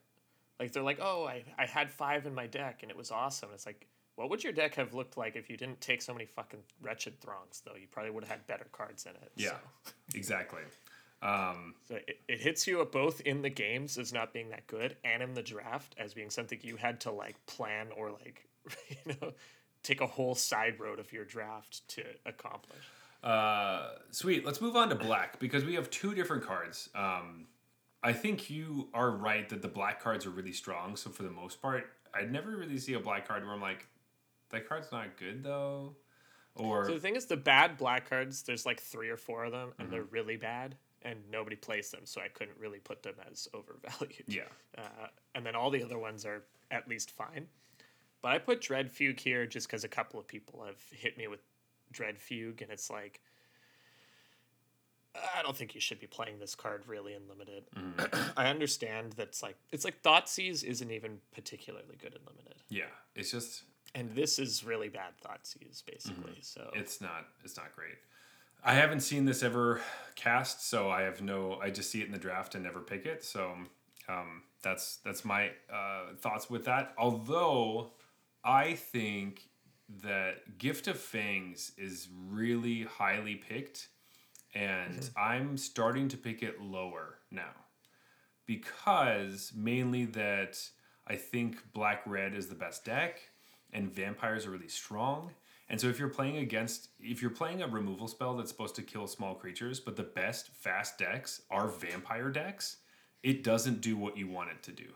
Like they're like, oh, I, I had five in my deck and it was awesome. It's like, what would your deck have looked like if you didn't take so many fucking wretched throngs, though? You probably would have had better cards in it. Yeah, So, exactly. Um, so it, it hits you both in the games as not being that good and in the draft as being something you had to like plan or like, you know, take a whole side road of your draft to accomplish. Uh, sweet. Let's move on to black because we have two different cards. Um, I think you are right that the black cards are really strong. So for the most part, I'd never really see a black card where I'm like, that card's not good though, or So the thing is, the bad black cards, there's like three or four of them, and they're really bad, and nobody plays them, so I couldn't really put them as overvalued. yeah, Uh, and then all the other ones are at least fine. But I put Dread Fugue here just because a couple of people have hit me with Dread Fugue, and it's like, I don't think you should be playing this card really in limited. I understand that's like it's like Thoughtseize isn't even particularly good in limited, yeah. It's just and this is really bad Thoughtseize basically. So it's not it's not great. I haven't seen this ever cast, so I have no. I just see it in the draft and never pick it. So um, that's that's my uh, thoughts with that. Although I think that Gift of Fangs is really highly picked, and I'm starting to pick it lower now because mainly that I think black red is the best deck, and vampires are really strong. And so if you're playing against if you're playing a removal spell that's supposed to kill small creatures, but the best fast decks are vampire decks, it doesn't do what you want it to do.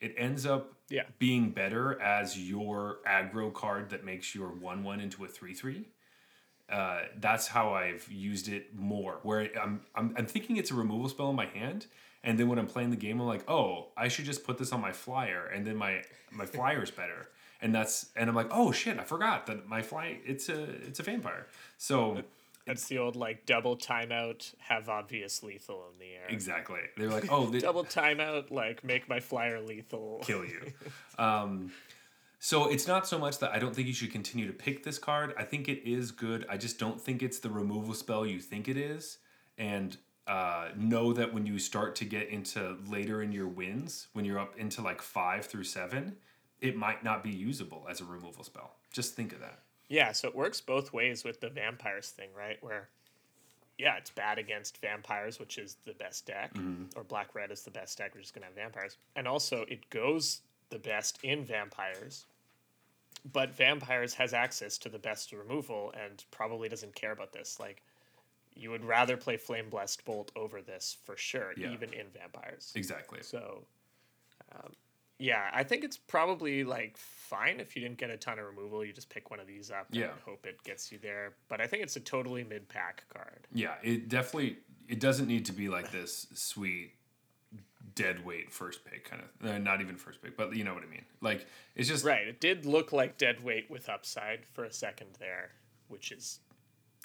It ends up Yeah. being better as your aggro card that makes your 1 1 into a 3 3. Uh, that's how I've used it more. Where I'm, I'm, I'm thinking it's a removal spell in my hand, and then when I'm playing the game, I'm like, oh, I should just put this on my flyer, and then my my flyer's better. And that's and I'm like, oh shit, I forgot that my fly it's a it's a vampire. So That's the old like double timeout, have obvious lethal in the air. exactly, they're like, oh, they, Double timeout, like make my flyer lethal. kill you. Um, so it's not so much that I don't think you should continue to pick this card. I think it is good. I just don't think it's the removal spell you think it is. And uh, know that when you start to get into later in your wins, when you're up into like five through seven, it might not be usable as a removal spell. Just think of that. Yeah, so it works both ways with the vampires thing, right? Where, yeah, it's bad against vampires, which is the best deck, or black red is the best deck, which is going to have vampires. And also, it goes the best in vampires, but vampires has access to the best removal and probably doesn't care about this. Like, you would rather play Flame Blessed Bolt over this for sure, Yeah. even in vampires. Exactly. So, um, yeah, I think it's probably like fine if you didn't get a ton of removal. You just pick one of these up Yeah. and hope it gets you there. But I think it's a totally mid pack card. Yeah, it definitely it doesn't need to be like this sweet dead weight first pick kind of uh, not even first pick, but you know what I mean. Like it's just Right. It did look like dead weight with upside for a second there, which is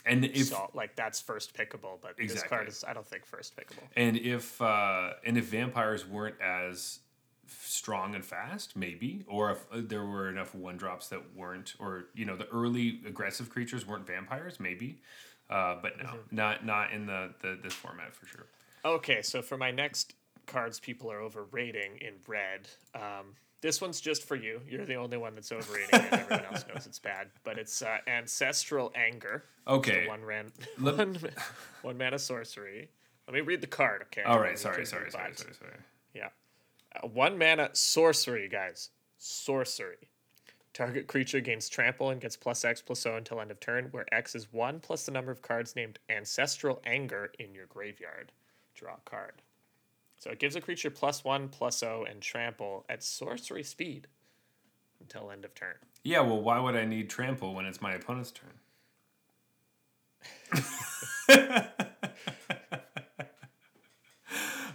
and if so, like that's first pickable. But this Exactly. card is I don't think first pickable. and if uh and if vampires weren't as strong and fast maybe or if uh, there were enough one drops that weren't or you know the early aggressive creatures weren't vampires maybe uh but no not not in the, the this format for sure Okay, so for my next cards people are overrating in red. Um, this one's just for you. You're the only one that's overrating it. Everyone else knows it's bad. But it's uh, Ancestral Anger. okay One ran Let- one, one mana sorcery. Let me read the card, okay? all right sorry sorry sorry sorry sorry Yeah. One mana sorcery, guys. Sorcery. Target creature gains trample and gets plus X plus O until end of turn, where X is 1 plus the number of cards named Ancestral Anger in your graveyard. Draw a card. So it gives a creature plus 1 plus O and trample at sorcery speed until end of turn. Yeah, well, why would I need trample when it's my opponent's turn?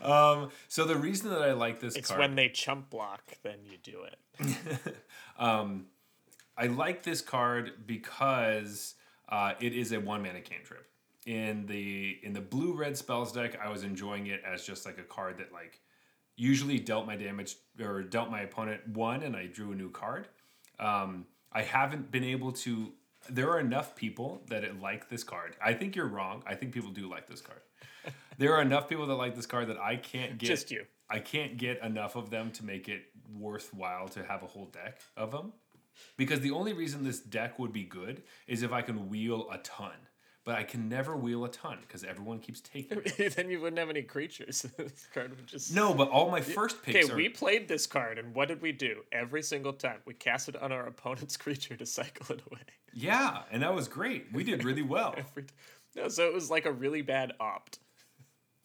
um, so the reason that I like this card It's card, when they chump block, then you do it. um, I like this card because uh, it is a one mana cantrip. In the in the blue red spells deck, I was enjoying it as just like a card that like usually dealt my damage or dealt my opponent one, and I drew a new card. Um, I haven't been able to. There are enough people that it like this card. I think you're wrong. I think people do like this card. there are enough people that like this card that I can't get. Just you. I can't get enough of them to make it worthwhile to have a whole deck of them. Because the only reason this deck would be good is if I can wheel a ton. But I can never wheel a ton because everyone keeps taking it. then you wouldn't have any creatures. this card would just No, but all my first Okay, picks are. we played this card, and what did we do? Every single time, we cast it on our opponent's creature to cycle it away. Yeah, and that was great. We did really well. Every no, so it was like a really bad opt.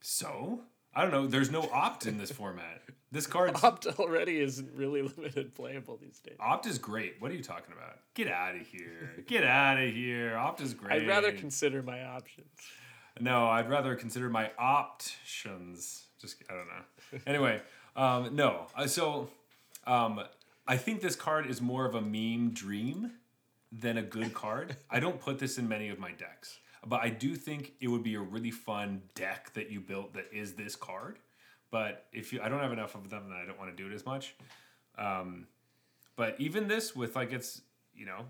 So? I don't know. There's no opt in this format. This card Opt already isn't really limited playable these days. Opt is great. What are you talking about? Get out of here. Get out of here. Opt is great. I'd rather consider my options. No, I'd rather consider my options. Just I don't know. Anyway, um, no. Uh, so, um, I think this card is more of a meme dream than a good card. I don't put this in many of my decks, but I do think it would be a really fun deck that you built that is this card. But if you, I don't have enough of them, then I don't want to do it as much. Um, but even this with like it's you know,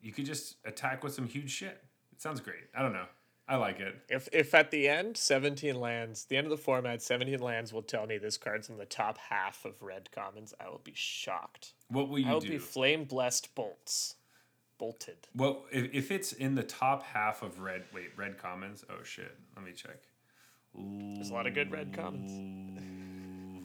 you could just attack with some huge shit. It sounds great. I don't know. I like it. If if at the end, 17Lands, the end of the format, 17Lands will tell me this card's in the top half of red commons, I will be shocked. What will you do? I will do? be flame blessed bolts. Bolted. well, if, if it's in the top half of red, wait, red commons. Oh shit. Let me check. There's a lot of good red commons.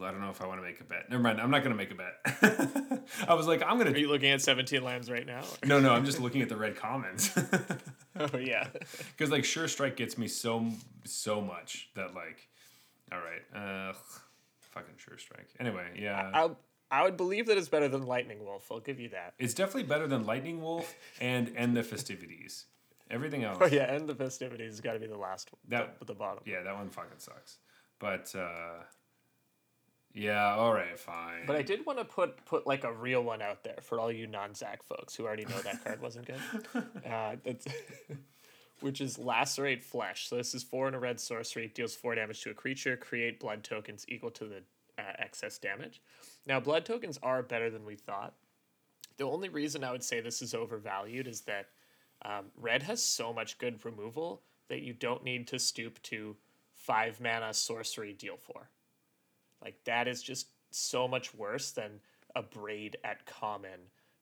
I don't know if I want to make a bet. Never mind. I'm not going to make a bet. I was like, I'm going to. Are you looking at 17Lands right now? No, no. I'm just looking at the red comments oh, yeah. because like Sure Strike gets me so so much that like, all right, uh, fucking Sure Strike. Anyway, yeah, I, I would believe that it's better than Lightning Wolf. I'll give you that. it's definitely better than Lightning Wolf and and the festivities. Everything else, Oh, yeah. And the festivities has got to be the last one. That- at the bottom. yeah, that one fucking sucks. But uh, yeah, all right, fine. But I did want to put put like a real one out there for all you non Zach folks who already know that card wasn't good. Uh, that's which is lacerate flesh. So this is four in a red sorcery, deals four damage to a creature. Create blood tokens equal to the uh, excess damage. Now blood tokens are better than we thought. The only reason I would say this is overvalued is that um, red has so much good removal that you don't need to stoop to five mana sorcery deal four. Like that is just so much worse than abrade at common,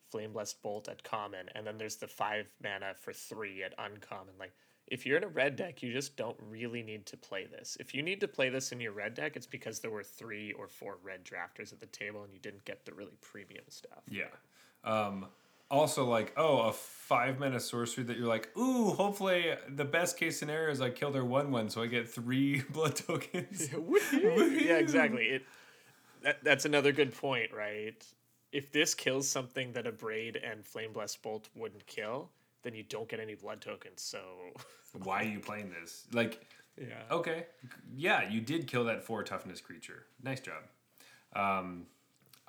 flame blessed bolt at common, and then there's the five mana for three at uncommon. Like if you're in a red deck, you just don't really need to play this. If you need to play this in your red deck, it's because there were three or four red drafters at the table and you didn't get the really premium stuff. Yeah. Um, also, like, oh, a five mana sorcery that you're like, ooh, hopefully the best case scenario is I kill their one one, so I get three blood tokens. yeah, exactly. It that, that's another good point, right? If this kills something that abrade and flame blessed bolt wouldn't kill, then you don't get any blood tokens. So Why are you playing this? Like, yeah, okay, yeah, you did kill that four toughness creature. Nice job. Um,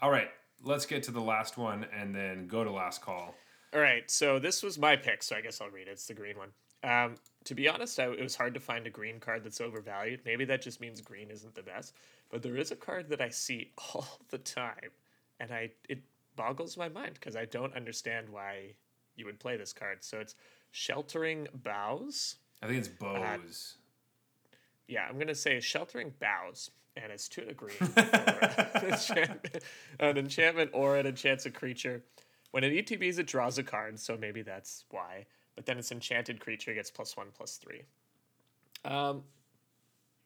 all right, let's get to the last one and then go to last call. All right, so this was my pick, so I guess I'll read it. It's the green one. Um, to be honest, I, it was hard to find a green card that's overvalued. Maybe that just means green isn't the best, but there is a card that I see all the time, and I it boggles my mind because I don't understand why you would play this card. So it's Sheltering Boughs. I think it's bows. Yeah, I'm gonna say Sheltering Boughs, and it's two to green. an, enchantment, an enchantment or it enchants a creature. When it ETBs, it draws a card, so maybe that's why. But then its enchanted creature gets plus one, plus three. Um,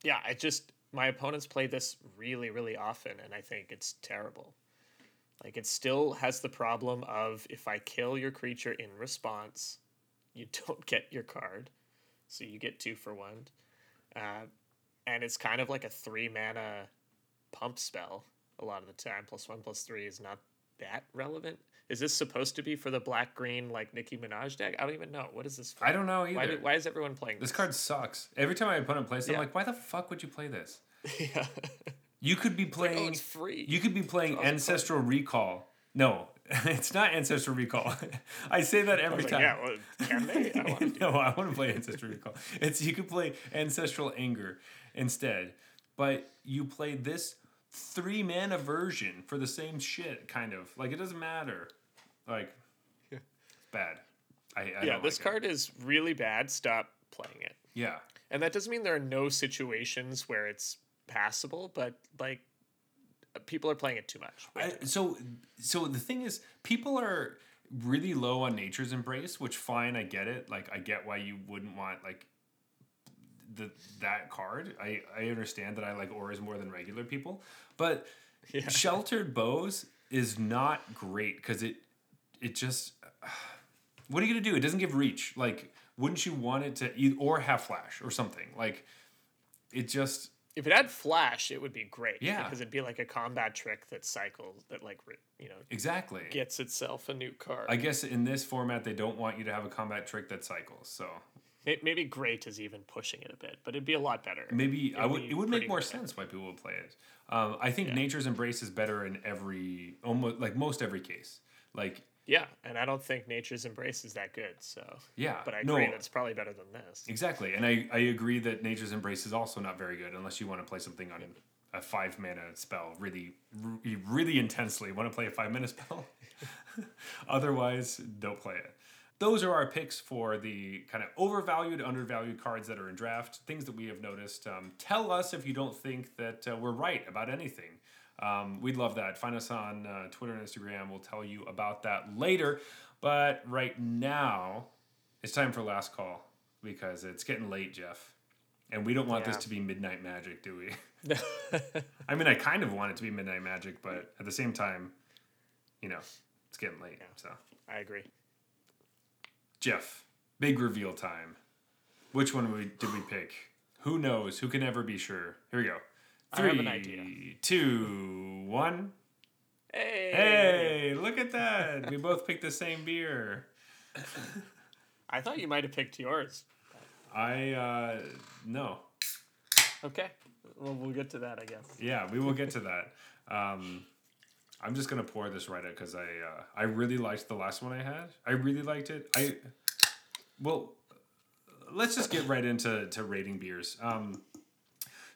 yeah, I just my opponents play this really, really often, and I think it's terrible. Like it still has the problem of if I kill your creature in response, you don't get your card, so you get two for one. Uh, and it's kind of like a three mana pump spell a lot of the time. Plus one, plus three is not that relevant. Is this supposed to be for the black green like Nicki Minaj deck? I don't even know. What is this for? I don't know either. Why, do, why is everyone playing this this? card sucks. Every time my opponent plays, it, I'm like, why the fuck would you play this? yeah. You could be Like, oh, playing. oh, it's free. You could be playing Draws a card. Ancestral Recall. No, it's not Ancestral Recall. I say that every was time. like, yeah, well, can they? I want to no, I want to play Ancestral Recall. It's you could play Ancestral Anger instead, but you play this three mana version for the same shit, kind of like it doesn't matter. Like, it's bad. I, I yeah, this like card is really bad. Stop playing it. Yeah, And that doesn't mean there are no situations where it's passable, but like people are playing it too much. I, so so the thing is people are really low on nature's embrace which fine i get it. Like i get why you wouldn't want like the that card. I i understand that i like auras more than regular people but Yeah. sheltered bows is not great because it it just what are you gonna do? It doesn't give reach. Like wouldn't you want it to or have flash or something? Like it just if it had flash, it would be great. Yeah. because it'd be like a combat trick that cycles that like you know exactly gets itself a new card. I guess in this format they don't want you to have a combat trick that cycles. So May- Maybe great is even pushing it a bit, but it'd be a lot better. maybe I It'd would it would make more sense why people would play it. Um, I think Yeah. Nature's Embrace is better in every almost like most every case. Like Yeah, and I don't think Nature's Embrace is that good. So yeah, but I no, agree that it's probably better than this. exactly, and I I agree that Nature's Embrace is also not very good unless you want to play something on a five mana spell really really intensely. Want to play a five mana spell? Otherwise, don't play it. Those are our picks for the kind of overvalued, undervalued cards that are in draft. Things that we have noticed. Um, tell us if you don't think that uh, we're right about anything. Um, we'd love that. Find us on uh, Twitter and Instagram. We'll tell you about that later. But right now, it's time for last call because it's getting late, Jeff. And we don't want this to be Midnight Magic, do we? I mean, I kind of want it to be Midnight Magic, but at the same time, you know, it's getting late. So, I agree. Jeff, big reveal time. Which one did we pick? Who knows? Who can ever be sure? Here we go. I Three, have an idea. two, one. Hey. Hey, look at that. we both picked the same beer. I thought you might have picked yours. I, uh, no. Okay. Well, we'll get to that, I guess. Yeah, we will get to that. Um, I'm just gonna pour this right out because I uh, I really liked the last one I had. I really liked it. I well, let's just get right into to rating beers. Um,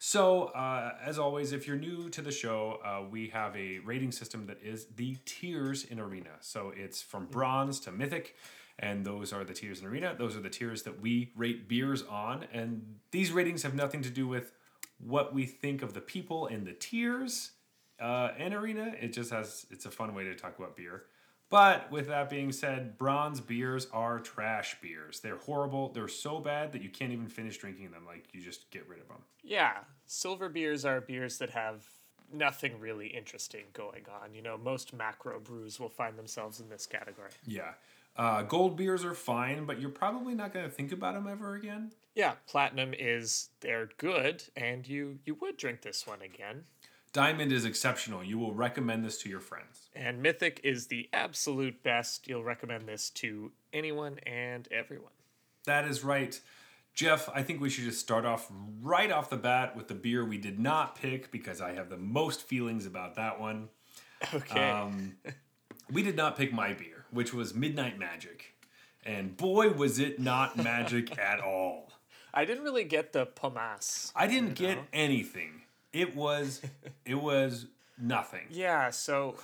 so uh, as always, if you're new to the show, uh, we have a rating system that is the tiers in Arena. So it's from bronze to mythic. And those are the tiers in Arena. Those are the tiers that we rate beers on. And these ratings have nothing to do with what we think of the people in the tiers uh, in Arena. It just has, it's a fun way to talk about beer. But with that being said, bronze beers are trash beers. They're horrible. They're so bad that you can't even finish drinking them. Like, you just get rid of them. Yeah, silver beers are beers that have nothing really interesting going on. You know, most macro brews will find themselves in this category. Yeah. Uh, gold beers are fine, but you're probably not going to think about them ever again. Yeah, platinum is they're good, and you you would drink this one again. Diamond is exceptional. You will recommend this to your friends. And mythic is the absolute best. You'll recommend this to anyone and everyone. That is right. Jeff, I think we should just start off right off the bat with the beer we did not pick because I have the most feelings about that one. Okay. Um, we did not pick my beer, which was Midnight Magic. And boy, was it not magic at all. I didn't really get the pomace. I didn't get anything. It was, it was nothing. Yeah, so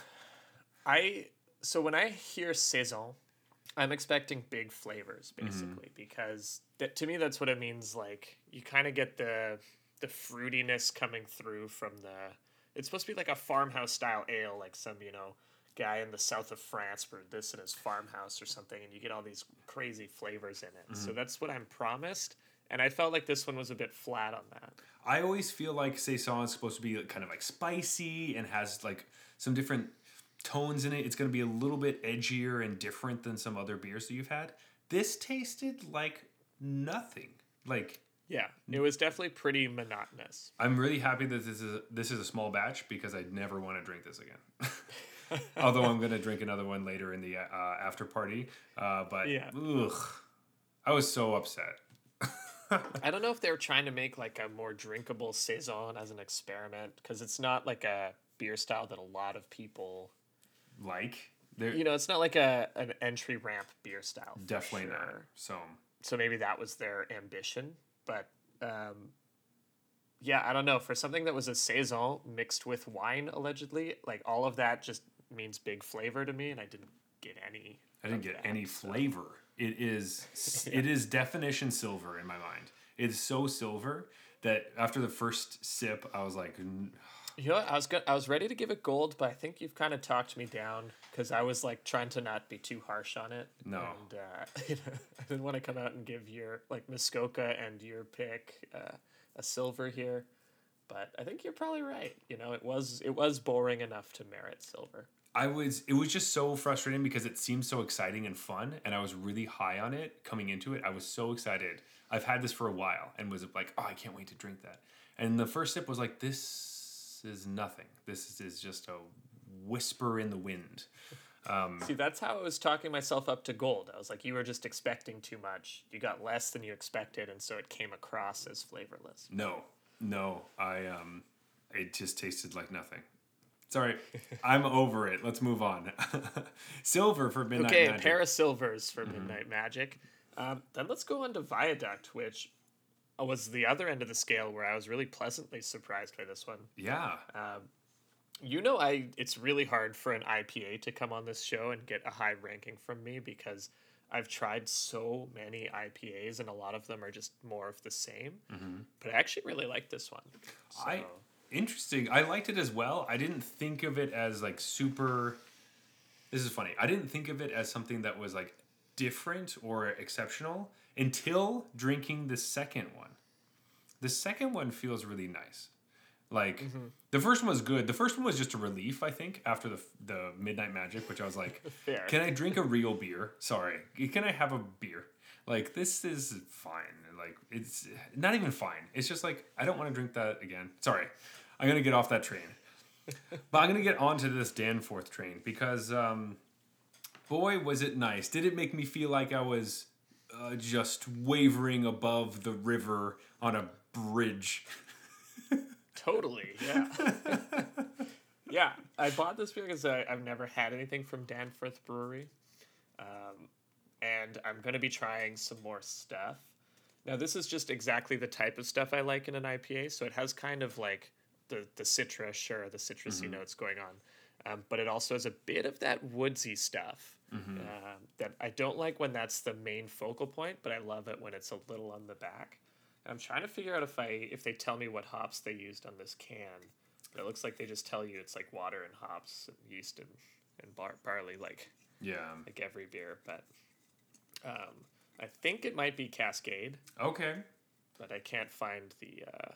I so when I hear saison, I'm expecting big flavors mm-hmm. basically because that, to me that's what it means. Like you kind of get the the fruitiness coming through from the. It's supposed to be like a farmhouse style ale, like some you know guy in the south of France brewed this in his farmhouse or something, and you get all these crazy flavors in it. So mm-hmm. that's what I'm promised, and I felt like this one was a bit flat on that. I always feel like saison is supposed to be kind of like spicy and has like some different tones in it. It's going to be a little bit edgier and different than some other beers that you've had. This tasted like nothing. Like Yeah, it was definitely pretty monotonous. I'm really happy that this is this is a small batch because I never want to drink this again. Although I'm going to drink another one later in the uh, after party. Uh, but Yeah. ugh, I was so upset. I don't know if they were trying to make like a more drinkable saison as an experiment because it's not like a beer style that a lot of people. Like there, You know, it's not like a an entry ramp beer style. definitely not. So So maybe that was their ambition, but um, yeah, I don't know. For something that was a saison mixed with wine, allegedly, like all of that just means big flavor to me, and I didn't get any. I didn't get that, any so- flavor. It is it is definition silver in my mind. It's so silver that after the first sip, I was like, "N- You know, what? I was go- I was ready to give it gold, but I think you've kind of talked me down because I was like trying to not be too harsh on it. No. and uh, I didn't want to come out and give your like Muskoka and your pick uh, a silver here, but I think you're probably right. You know, it was it was boring enough to merit silver. I was it was just so frustrating because it seemed so exciting and fun and I was really high on it coming into it. I was so excited. I've had this for a while and was like, "Oh, I can't wait to drink that." And the first sip was like, "This is nothing. This is just a whisper in the wind." Um, See, that's how I was talking myself up to gold. I was like, you were just expecting too much. You got less than you expected, and so it came across as flavorless. No, no, I um, it just tasted like nothing. Sorry, I'm over it. Let's move on. Silver for midnight Okay, a magic. pair of silvers for mm-hmm. Midnight Magic. Um, then let's go on to Viaduct, which was the other end of the scale where I was really pleasantly surprised by this one. yeah, um, You know, I it's really hard for an IPA to come on this show and get a high ranking from me because I've tried so many IPAs and a lot of them are just more of the same. Mm-hmm. But I actually really like this one. I So- interesting. I liked it as well. I didn't think of it as like super. This is funny. I didn't think of it as something that was like different or exceptional until drinking the second one. The second one feels really nice. Like mm-hmm. the first one was good. The first one was just a relief, I think, after the the Midnight Magic, which I was like, can I drink a real beer? Sorry, can I have a beer? Like this is fine. Like it's not even fine. It's just like I don't want to drink that again. Sorry, I'm gonna get off that train. but I'm gonna get onto this Danforth train because, um, boy, was it nice. Did it make me feel like I was uh, just wavering above the river on a bridge? Totally, yeah. yeah, I bought this beer because I, I've never had anything from Danforth Brewery. Um, and I'm going to be trying some more stuff. Now, this is just exactly the type of stuff I like in an IPA. So it has kind of like the, the citrus, sure, the citrusy notes going on. Um, but it also has a bit of that woodsy stuff um, that I don't like when that's the main focal point, but I love it when it's a little on the back. I'm trying to figure out if I if they tell me what hops they used on this can, but it looks like they just tell you it's like water and hops and yeast and, and bar- barley like Yeah. like every beer. But um, I think it might be Cascade, Okay. but I can't find the uh,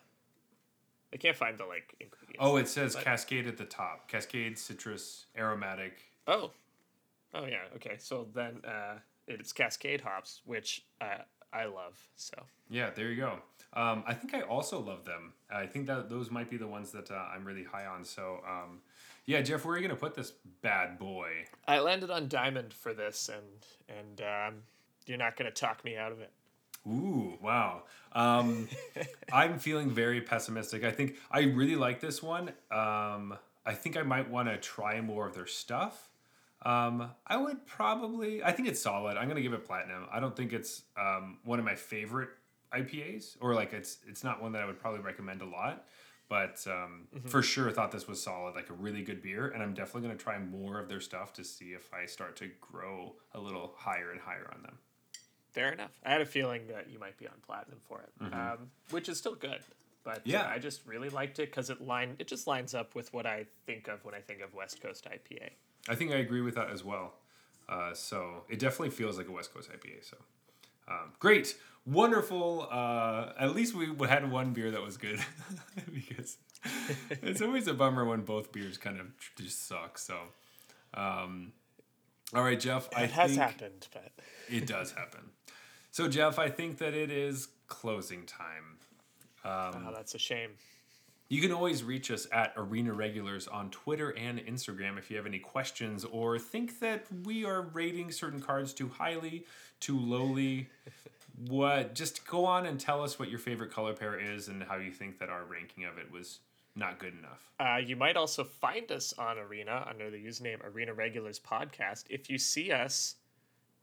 I can't find the like ingredients. Oh, it says But- Cascade at the top. Cascade, citrus, aromatic. Oh, oh yeah. Okay, so then uh, it's Cascade hops, which uh, I love. So Yeah, there you go. Um, I think I also love them. I think that those might be the ones that uh, I'm really high on. So, um, yeah, Jeff, where are you gonna put this bad boy? I landed on Diamond for this, and and um, you're not gonna talk me out of it. Ooh, wow. Um, I'm feeling very pessimistic. I think I really like this one. Um, I think I might want to try more of their stuff. Um, I would probably. I think it's solid. I'm gonna give it platinum. I don't think it's um, one of my favorite IPAs, or like it's it's not one that I would probably recommend a lot. But um, for sure, thought this was solid, like a really good beer, and I'm definitely gonna try more of their stuff to see if I start to grow a little higher and higher on them. Fair enough. I had a feeling that you might be on platinum for it, um, which is still good. But Mm-hmm. Yeah. I just really liked it because it line it just lines up with what I think of when I think of West Coast IPA. I think I agree with that as well. Uh, so it definitely feels like a West Coast IPA. So um, great, wonderful. Uh, at least we had one beer that was good because it's always a bummer when both beers kind of just suck. So, um, all right, Jeff. I It has think happened, but it does happen. So, Jeff, I think that it is closing time. Um, oh, that's a shame. You can always reach us at Arena Regulars on Twitter and Instagram if you have any questions or think that we are rating certain cards too highly, too lowly. What just go on and tell us what your favorite color pair is and how you think that our ranking of it was not good enough. Uh, you might also find us on Arena under the username Arena Regulars Podcast if you see us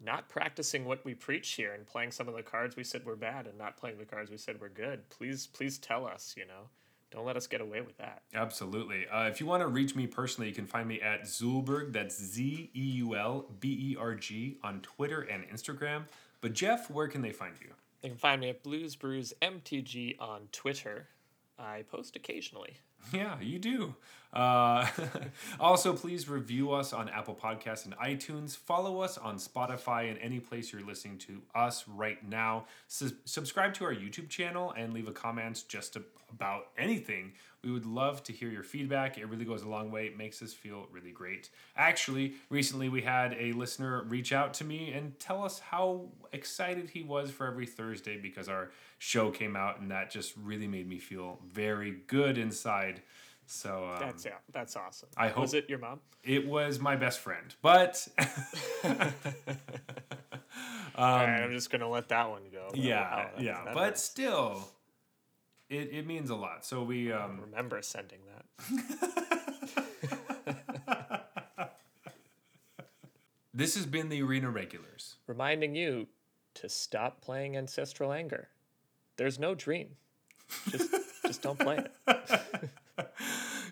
not practicing what we preach here and playing some of the cards we said were bad and not playing the cards we said were good. Please, please tell us. You know, don't let us get away with that. Absolutely. Uh, if you want to reach me personally, you can find me at Zeulberg. That's Z E U L B E R G on Twitter and Instagram. But Jeff, where can they find you? They can find me at Blues Brews MTG on Twitter. I post occasionally. Yeah, you do. Uh, also, please review us on Apple Podcasts and iTunes. Follow us on Spotify and any place you're listening to us right now. Sus- subscribe to our YouTube channel and leave a comment just about anything. We would love to hear your feedback. It really goes a long way. It makes us feel really great. Actually, recently we had a listener reach out to me and tell us how excited he was for every Thursday because our show came out, and that just really made me feel very good inside. So um, That's yeah, that's awesome. I Was hope- it your mom? it was my best friend, but All right, I'm just gonna let that one go. Um, yeah, Wow, yeah, but hurts. still, it, it means a lot. So we um, remember sending that. this has been the Arena Regulars. reminding you to stop playing ancestral anger. There's no dream. Just just don't play it.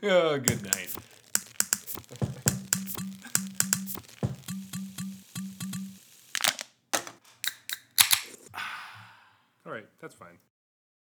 Oh, good night. All right, that's fine.